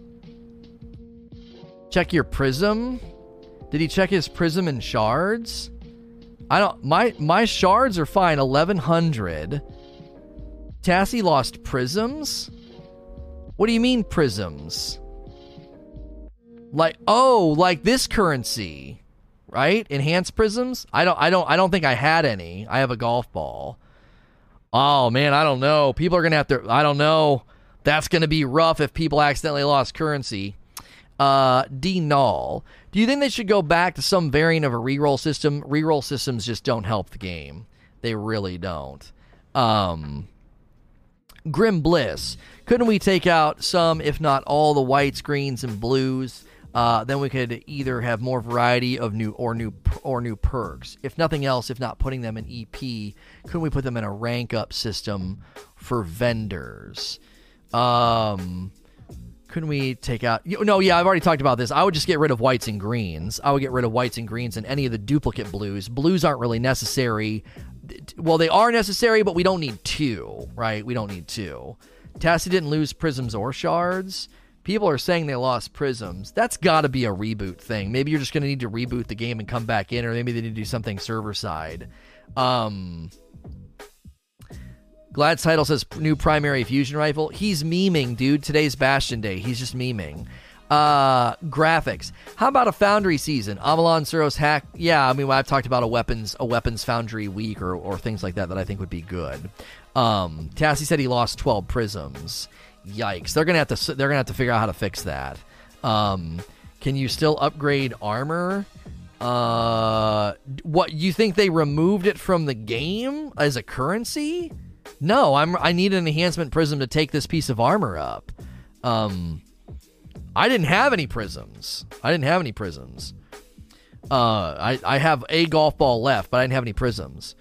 check your prism. Did he check his prism and shards? I don't. My my shards are fine. Eleven hundred. Tassie lost prisms. What do you mean prisms? like oh like this currency right enhanced prisms i don't i don't i don't think i had any i have a golf ball oh man i don't know people are gonna have to i don't know that's gonna be rough if people accidentally lost currency uh d null do you think they should go back to some variant of a reroll system? Reroll systems just don't help the game. They really don't. Um grim bliss. Couldn't we take out some if not all the whites greens and blues? Uh, then we could either have more variety of new or new or new perks. If nothing else, if not putting them in EP, couldn't we put them in a rank up system for vendors? Um, couldn't we take out? No, yeah, I've already talked about this. I would just get rid of whites and greens. I would get rid of whites and greens and any of the duplicate blues. Blues aren't really necessary. Well, they are necessary, but we don't need two, right? We don't need two. Tassie didn't lose prisms or shards. People are saying they lost prisms. That's got to be a reboot thing. Maybe you're just to need to reboot the game and come back in, or maybe they need to do something server side. Um, Glad's title says new primary fusion rifle. He's memeing, dude. Today's Bastion Day. He's just memeing. Uh, graphics. How about a Foundry season? Omolon, Suros, Hakke. Yeah, I mean, I've talked about a weapons a weapons Foundry week or, or things like that that I think would be good. Um, Tassie said he lost 12 prisms. Yikes! They're gonna have to they're gonna have to figure out how to fix that. Um, can you still upgrade armor? Uh, what you think they removed it from the game as a currency? No, I'm I need an enhancement prism to take this piece of armor up. Um, I didn't have any prisms. I didn't have any prisms. Uh, I, I have a golf ball left, but I didn't have any prisms.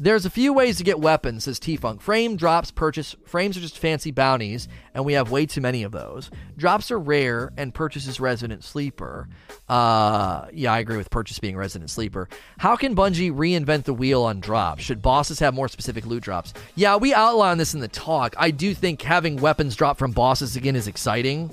There's a few ways to get weapons, says T Funk. Frame drops purchase. Frames are just fancy bounties, and we have way too many of those. Drops are rare, and purchase is resident sleeper. Uh, yeah, I agree with purchase being resident sleeper. How can Bungie reinvent the wheel on drops? Should bosses have more specific loot drops? Yeah, we outlined this in the talk. I do think having weapons drop from bosses again is exciting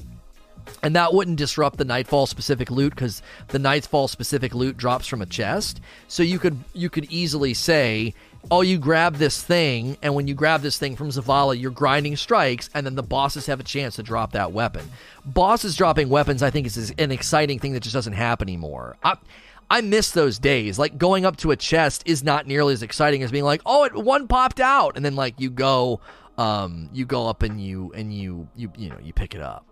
and that wouldn't disrupt the nightfall specific loot because the nightfall specific loot drops from a chest so you could you could easily say oh you grab this thing and when you grab this thing from zavala you're grinding strikes and then the bosses have a chance to drop that weapon bosses dropping weapons i think is an exciting thing that just doesn't happen anymore I, I miss those days. Like going up to a chest is not nearly as exciting as being like, "Oh, it one popped out," and then like you go, um, you go up and you and you you you know you pick it up.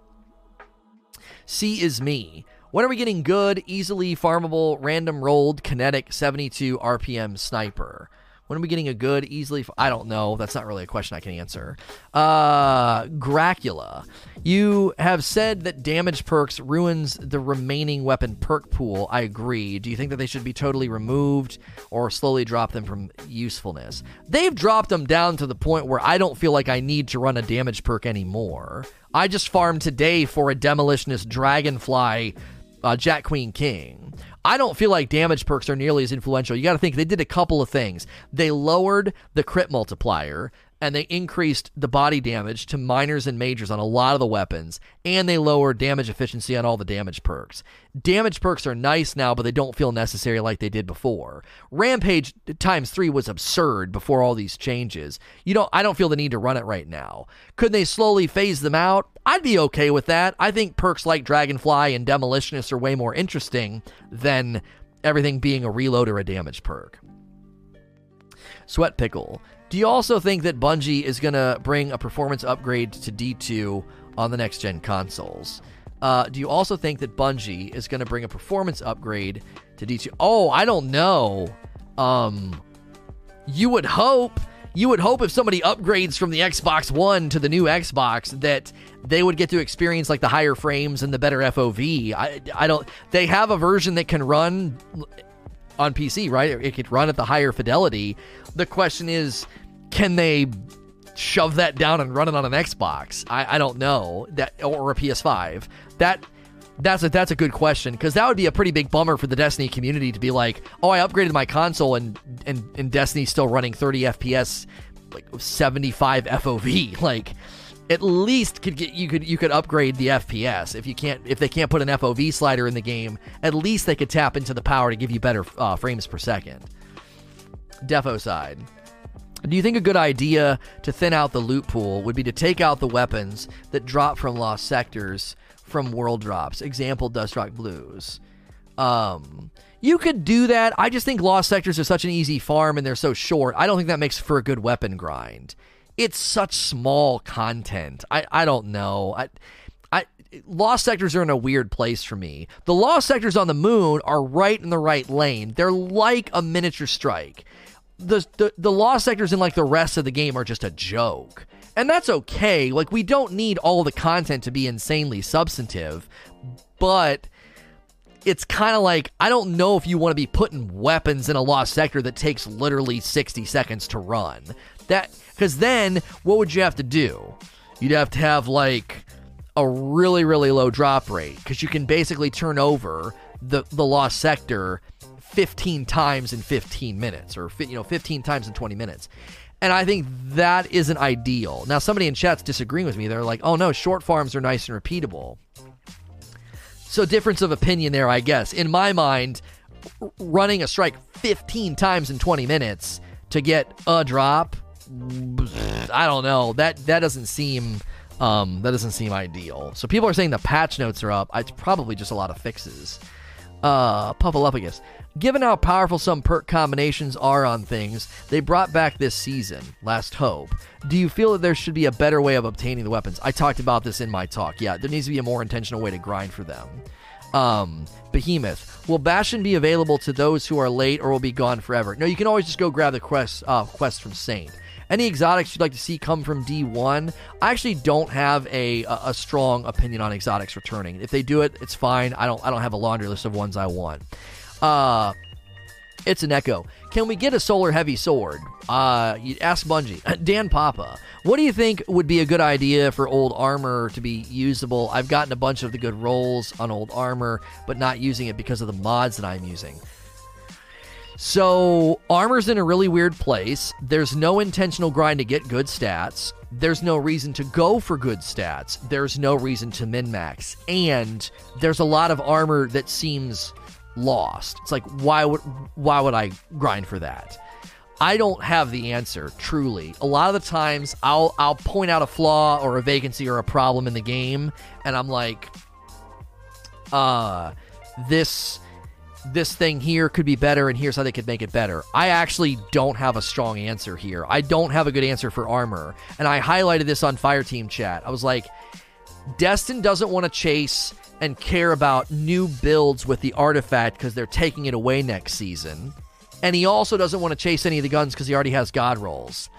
C is me. When are we getting good, easily farmable, random rolled, kinetic 72 RPM sniper? When are we getting a good, easily? I don't know. That's not really a question I can answer. Uh, Gracula, you have said that damage perks ruins the remaining weapon perk pool. I agree. Do you think that they should be totally removed or slowly drop them from usefulness? They've dropped them down to the point where I don't feel like I need to run a damage perk anymore. I just farmed today for a demolitionist dragonfly uh, Jack Queen King. I don't feel like damage perks are nearly as influential. You got to think they did a couple of things. They lowered the crit multiplier and they increased the body damage to minors and majors on a lot of the weapons, and they lowered damage efficiency on all the damage perks. Damage perks are nice now, but they don't feel necessary like they did before. Rampage times three was absurd before all these changes. You know, I don't feel the need to run it right now. Could they slowly phase them out? I'd be okay with that. I think perks like Dragonfly and Demolitionist are way more interesting than everything being a reload or a damage perk. Sweat Pickle. Do you also think that Bungie is going to bring a performance upgrade to D2 on the next gen consoles? Uh, do you also think that Bungie is going to bring a performance upgrade to D2? Oh, I don't know. Um, you would hope. You would hope if somebody upgrades from the Xbox One to the new Xbox that they would get to experience like the higher frames and the better FOV. I, I don't. They have a version that can run on PC, right? It could run at the higher fidelity. The question is, can they shove that down and run it on an Xbox? I, I don't know that or a PS5. That that's a that's a good question because that would be a pretty big bummer for the Destiny community to be like, oh, I upgraded my console and and and Destiny's still running 30 FPS, like 75 FOV. *laughs* Like, at least could get you could you could upgrade the FPS if you can't if they can't put an FOV slider in the game. At least they could tap into the power to give you better uh, frames per second. Defo side. Do you think a good idea to thin out the loot pool would be to take out the weapons that drop from lost sectors from world drops? Example Dustrock Blues. Um, you could do that. I just think lost sectors are such an easy farm and they're so short. I don't think that makes for a good weapon grind. It's such small content. I, I don't know. I, I lost sectors are in a weird place for me. The lost sectors on the moon are right in the right lane. They're like a miniature strike the, the the lost sectors in like the rest of the game are just a joke. And that's okay. Like we don't need all the content to be insanely substantive, but it's kind of like I don't know if you want to be putting weapons in a lost sector that takes literally 60 seconds to run. That cuz then what would you have to do? You'd have to have like a really really low drop rate cuz you can basically turn over the the lost sector 15 times in 15 minutes or you know 15 times in 20 minutes. And i think that isn't ideal. Now somebody in chat's disagreeing with me. They're like oh no short farms are nice and repeatable. So difference of opinion there i guess. In my mind running a strike 15 times in 20 minutes to get a drop i don't know. That that doesn't seem um, that doesn't seem ideal. So people are saying the patch notes are up. It's probably just a lot of fixes. Uh, Puffalopagus. Given how powerful some perk combinations are on things they brought back this season, Last Hope, do you feel that there should be a better way of obtaining the weapons? I talked about this in my talk. Yeah, there needs to be a more intentional way to grind for them. Um, Behemoth. Will Bastion be available to those who are late or will be gone forever? No, you can always just go grab the quest, uh, quest from Saint. Any exotics you'd like to see come from D1? I actually don't have a, a, a strong opinion on exotics returning. If they do it, it's fine. I don't I don't have a laundry list of ones I want. Uh, it's an echo. Can we get a solar heavy sword? Uh, ask Bungie. *laughs* Dan Papa, what do you think would be a good idea for old armor to be usable? I've gotten a bunch of the good rolls on old armor, but not using it because of the mods that I'm using. So, armor's in a really weird place. There's no intentional grind to get good stats. There's no reason to go for good stats. There's no reason to min max. And there's a lot of armor that seems lost. It's like why would why would I grind for that? I don't have the answer, truly. A lot of the times I'll I'll point out a flaw or a vacancy or a problem in the game and I'm like uh this this thing here could be better and here's how they could make it better. I actually don't have a strong answer here. I don't have a good answer for armor. And I highlighted this on Fireteam chat. I was like Destin doesn't want to chase and care about new builds with the artifact because they're taking it away next season. And he also doesn't want to chase any of the guns because he already has god rolls.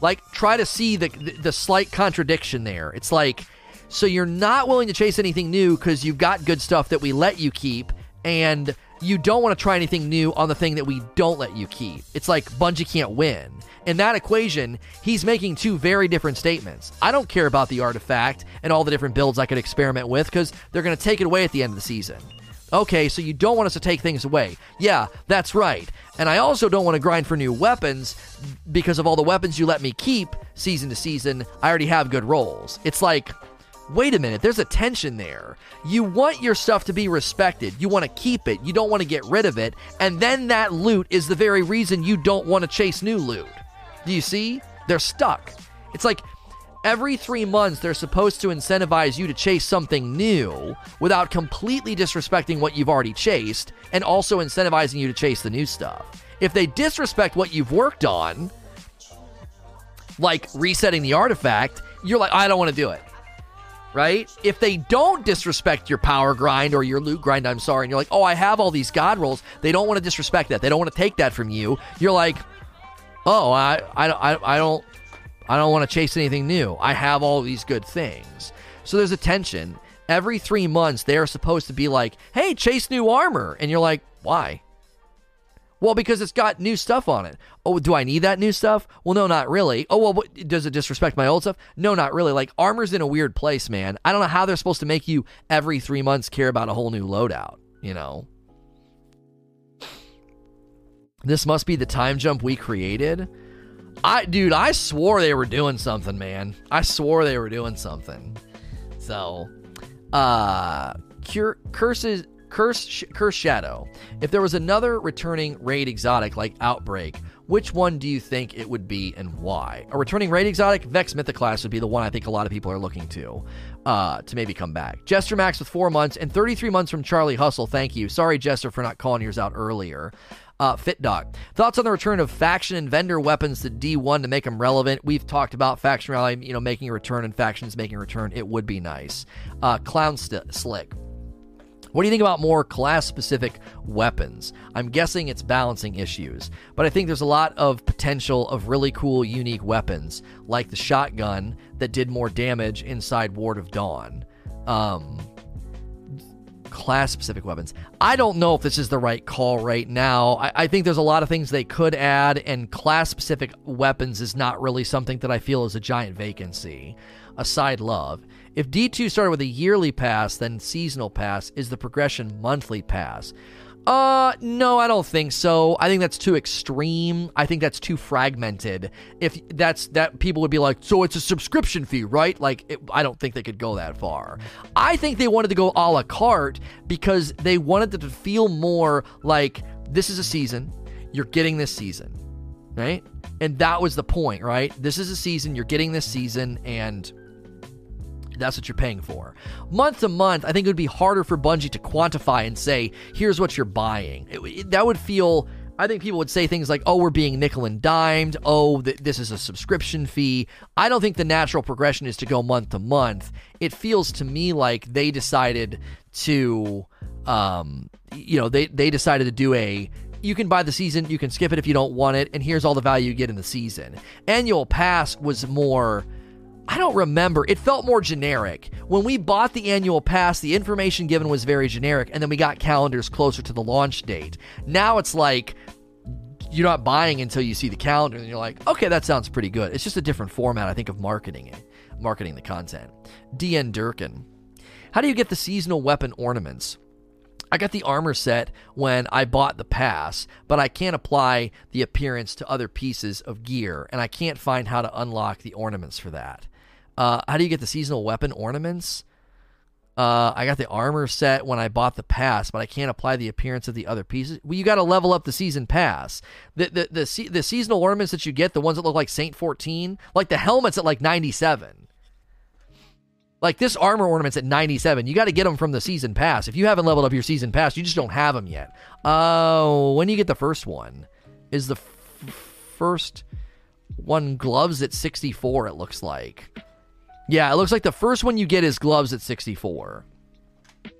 Like, try to see the, the, the slight contradiction there. It's like, so you're not willing to chase anything new because you've got good stuff that we let you keep, and you don't want to try anything new on the thing that we don't let you keep. It's like Bungie can't win in that equation, he's making two very different statements. I don't care about the artifact and all the different builds I could experiment with because they're going to take it away at the end of the season. Okay, so you don't want us to take things away. Yeah, that's right. And I also don't want to grind for new weapons because of all the weapons you let me keep season to season. I already have good rolls. It's like, wait a minute, there's a tension there. You want your stuff to be respected, you want to keep it, you don't want to get rid of it, and then that loot is the very reason you don't want to chase new loot. Do you see? They're stuck. It's like every three months they're supposed to incentivize you to chase something new without completely disrespecting what you've already chased and also incentivizing you to chase the new stuff. If they disrespect what you've worked on, like resetting the artifact, you're like, I don't want to do it. Right? If they don't disrespect your power grind or your loot grind, I'm sorry, and you're like, oh, I have all these god rolls, they don't want to disrespect that. They don't want to take that from you. You're like, oh, I, I, I, I don't, I don't want to chase anything new. I have all these good things. So there's a tension. Every three months, they're supposed to be like, hey, chase new armor. And you're like, why? Well, because it's got new stuff on it. Oh, do I need that new stuff? Well, no, not really. Oh, well, what, does it disrespect my old stuff? No, not really. Like, armor's in a weird place, man. I don't know how they're supposed to make you every three months care about a whole new loadout, you know? This must be the time jump we created. I dude, I swore they were doing something, man. I swore they were doing something. So, uh cure curses curse curse shadow. If there was another returning raid exotic like Outbreak, which one do you think it would be and why? A returning raid exotic, Vex Mythoclast would be the one I think a lot of people are looking to uh, to maybe come back. Jester Max with four months and 33 months from Charlie Hustle. Thank you. Sorry, Jester, for not calling yours out earlier. Uh, Fit Dog. Thoughts on the return of faction and vendor weapons to D1 to make them relevant? We've talked about Faction Rally, you know, making a return and factions making a return. It would be nice. Uh, Clown St- Slick. What do you think about more class specific weapons? I'm guessing it's balancing issues, but I think there's a lot of potential of really cool, unique weapons, like the shotgun that did more damage inside Ward of Dawn. Um, class specific weapons. I don't know if this is the right call right now. I, I, think there's a lot of things they could add, and class specific weapons is not really something that I feel is a giant vacancy. Aside love. If D2 started with a yearly pass, then seasonal pass, is the progression monthly pass? Uh, no, I don't think so. I think that's too extreme. I think that's too fragmented. If that's that, people would be like, so it's a subscription fee, right? Like, it, I don't think they could go that far. I think they wanted to go a la carte because they wanted it to feel more like this is a season. You're getting this season, right? And that was the point, right? This is a season. You're getting this season, and that's what you're paying for. Month to month, I think it would be harder for Bungie to quantify and say, here's what you're buying. It, it, that would feel. I think people would say things like, oh, we're being nickel and dimed. Oh, th- this is a subscription fee. I don't think the natural progression is to go month to month. It feels to me like they decided to, um, you know, they, they decided to do a you can buy the season, you can skip it if you don't want it, and here's all the value you get in the season. Annual pass was more. I don't remember. It felt more generic. When we bought the annual pass, the information given was very generic, and then we got calendars closer to the launch date. Now it's like you're not buying until you see the calendar, and you're like, okay, that sounds pretty good. It's just a different format, I think, of marketing it, marketing the content. DN Durkin. How do you get the seasonal weapon ornaments? I got the armor set when I bought the pass, but I can't apply the appearance to other pieces of gear, and I can't find how to unlock the ornaments for that. Uh, how do you get the seasonal weapon ornaments? Uh, I got the armor set when I bought the pass, but I can't apply the appearance of the other pieces. Well, you got to level up the season pass. The the the, the seasonal ornaments that you get, the ones that look like Saint 14, like the helmets at like 97. Like this armor ornament's at 97. You got to get them from the season pass. If you haven't leveled up your season pass, you just don't have them yet. Oh, uh, when you get the first one, is the f- first one gloves at 64? It looks like. Yeah, it looks like the first one you get is gloves at 64.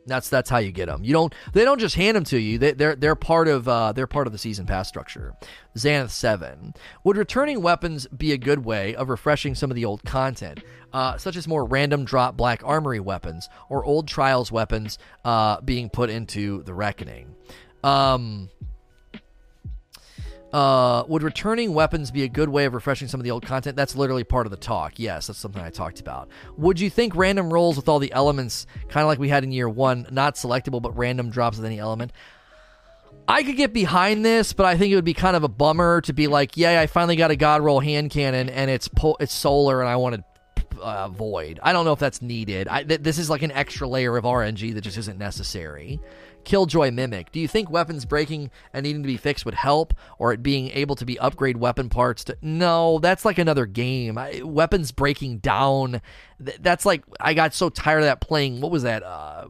That's that's how you get them. You don't they don't just hand them to you. They, are they're, they're part of uh, they're part of the season pass structure. Xanath seven would returning weapons be a good way of refreshing some of the old content, uh, such as more random drop black armory weapons or old trials weapons uh, being put into the reckoning. Um, uh, would returning weapons be a good way of refreshing some of the old content? That's literally part of the talk. Yes, that's something I talked about. Would you think random rolls with all the elements, kind of like we had in year one, not selectable, but random drops with any element? I could get behind this, but I think it would be kind of a bummer to be like, yeah, I finally got a God roll hand cannon and it's po- it's solar and I wanted uh, void. I don't know if that's needed. I, th- this is like an extra layer of RNG that just isn't necessary. Killjoy Mimic. Do you think weapons breaking and needing to be fixed would help, or it being able to be upgrade weapon parts to? No, that's like another game. I, weapons breaking down. Th- that's like I got so tired of that playing. What was that? Uh,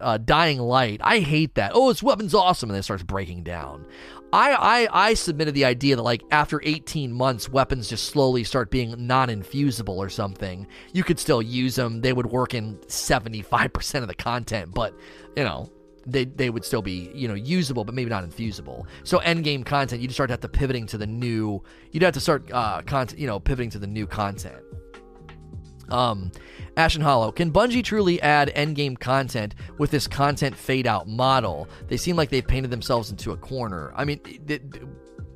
uh, Dying Light. I hate that. Oh, it's weapons awesome, and then it starts breaking down. I, I I submitted the idea that like after 18 months, weapons just slowly start being non-infusible or something. You could still use them; they would work in 75% of the content, but you know they they would still be you know usable, but maybe not infusible. So end game content, you'd start to have to pivoting to the new. You'd have to start uh, content, you know, pivoting to the new content. Um, Ashen Hollow. Can Bungie truly add endgame content with this content fade out model? They seem like they've painted themselves into a corner. I mean,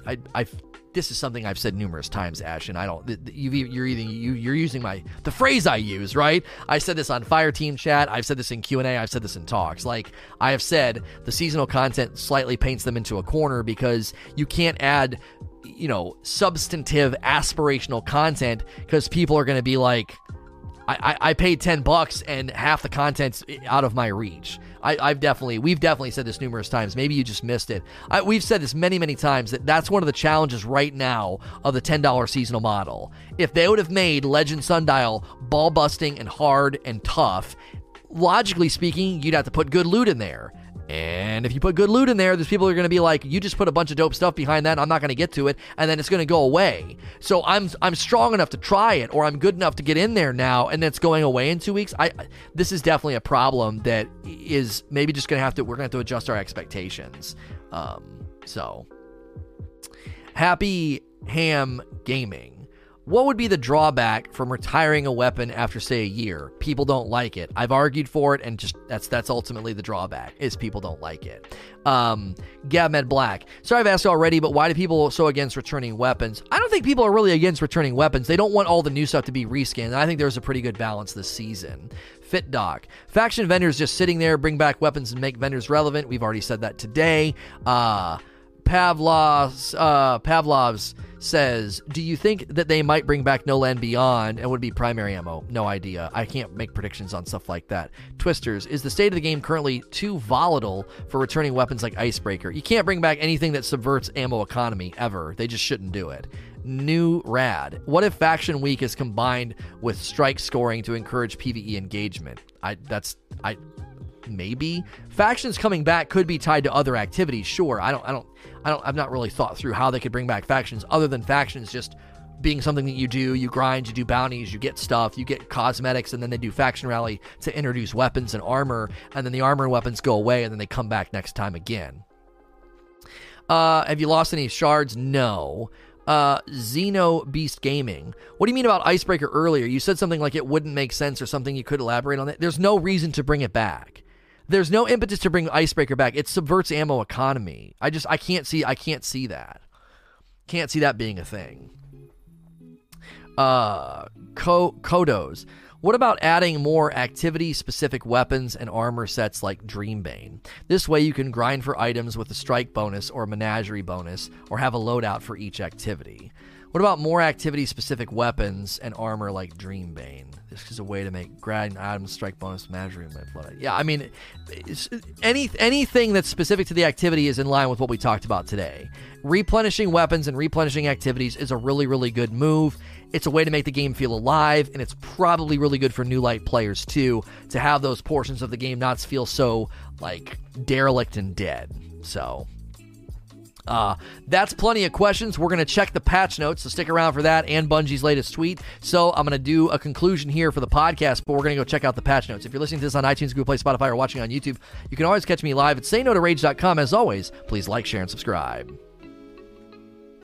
I, I this is something I've said numerous times, Ash, and I don't. You, are either you, you're using my the phrase I use, right? I said this on Fire Team chat. I've said this in Q and A. I've said this in talks. Like I have said, the seasonal content slightly paints them into a corner because you can't add, you know, substantive aspirational content because people are going to be like, I, I, paid 10 bucks and half the content's out of my reach. I, have definitely, we've definitely said this numerous times. Maybe you just missed it. I, we've said this many, many times that that's one of the challenges right now of the $10 seasonal model. If they would have made Legend Sundial ball busting and hard and tough, logically speaking, you'd have to put good loot in there. And if you put good loot in there, there's people are going to be like, you just put a bunch of dope stuff behind that. I'm not going to get to it, and then it's going to go away. So I'm I'm strong enough to try it, or I'm good enough to get in there now, and it's going away in two weeks. I this is definitely a problem that is maybe just going to have to we're going to have to adjust our expectations. Um, so happy ham gaming. What would be the drawback from retiring a weapon after say a year? People don't like it. I've argued for it and just that's that's ultimately the drawback is people don't like it. Um Gavmed Black. Sorry I've asked already, but why do people so against returning weapons? I don't think people are really against returning weapons. They don't want all the new stuff to be reskinned. And I think there's a pretty good balance this season. Fit Doc. Faction vendors just sitting there, bring back weapons and make vendors relevant. We've already said that today. Uh Pavlov's uh Pavlov's says, Do you think that they might bring back No Land Beyond and would be primary ammo? No idea. I can't make predictions on stuff like that. Twisters, is the state of the game currently too volatile for returning weapons like Icebreaker? You can't bring back anything that subverts ammo economy ever. They just shouldn't do it. New Rad. What if Faction Week is combined with strike scoring to encourage PvE engagement? I that's I maybe factions coming back could be tied to other activities. Sure, I don't, I don't, I don't, I've not really thought through how they could bring back factions other than factions just being something that you do. You grind, you do bounties, you get stuff, you get cosmetics, and then they do faction rally to introduce weapons and armor, and then the armor and weapons go away, and then they come back next time again. Uh, have you lost any shards? No. Uh, Xeno Beast Gaming. What do you mean about Icebreaker earlier? You said something like it wouldn't make sense or something you could elaborate on that. There's no reason to bring it back. There's no impetus to bring Icebreaker back. It subverts ammo economy. I just I can't see I can't see that. Can't see that being a thing. Uh, Co- Kodos. What about adding more activity specific weapons and armor sets like Dreambane? This way you can grind for items with a strike bonus or menagerie bonus, or have a loadout for each activity. What about more activity specific weapons and armor like Dreambane? This is a way to make grad and items, strike bonus, menagerie, blood. Yeah, I mean, any anything that's specific to the activity is in line with what we talked about today. Replenishing weapons and replenishing activities is a really, really good move it's a way to make the game feel alive, and it's probably really good for new light players too to have those portions of the game not feel so like derelict and dead. So uh, that's plenty of questions. We're going to check the patch notes, so stick around for that and Bungie's latest tweet. So I'm going to do a conclusion here for the podcast, but we're going to go check out the patch notes. If you're listening to this on iTunes, Google Play, Spotify, or watching on YouTube, you can always catch me live at saynotorage.com. As always, please like, share, and subscribe.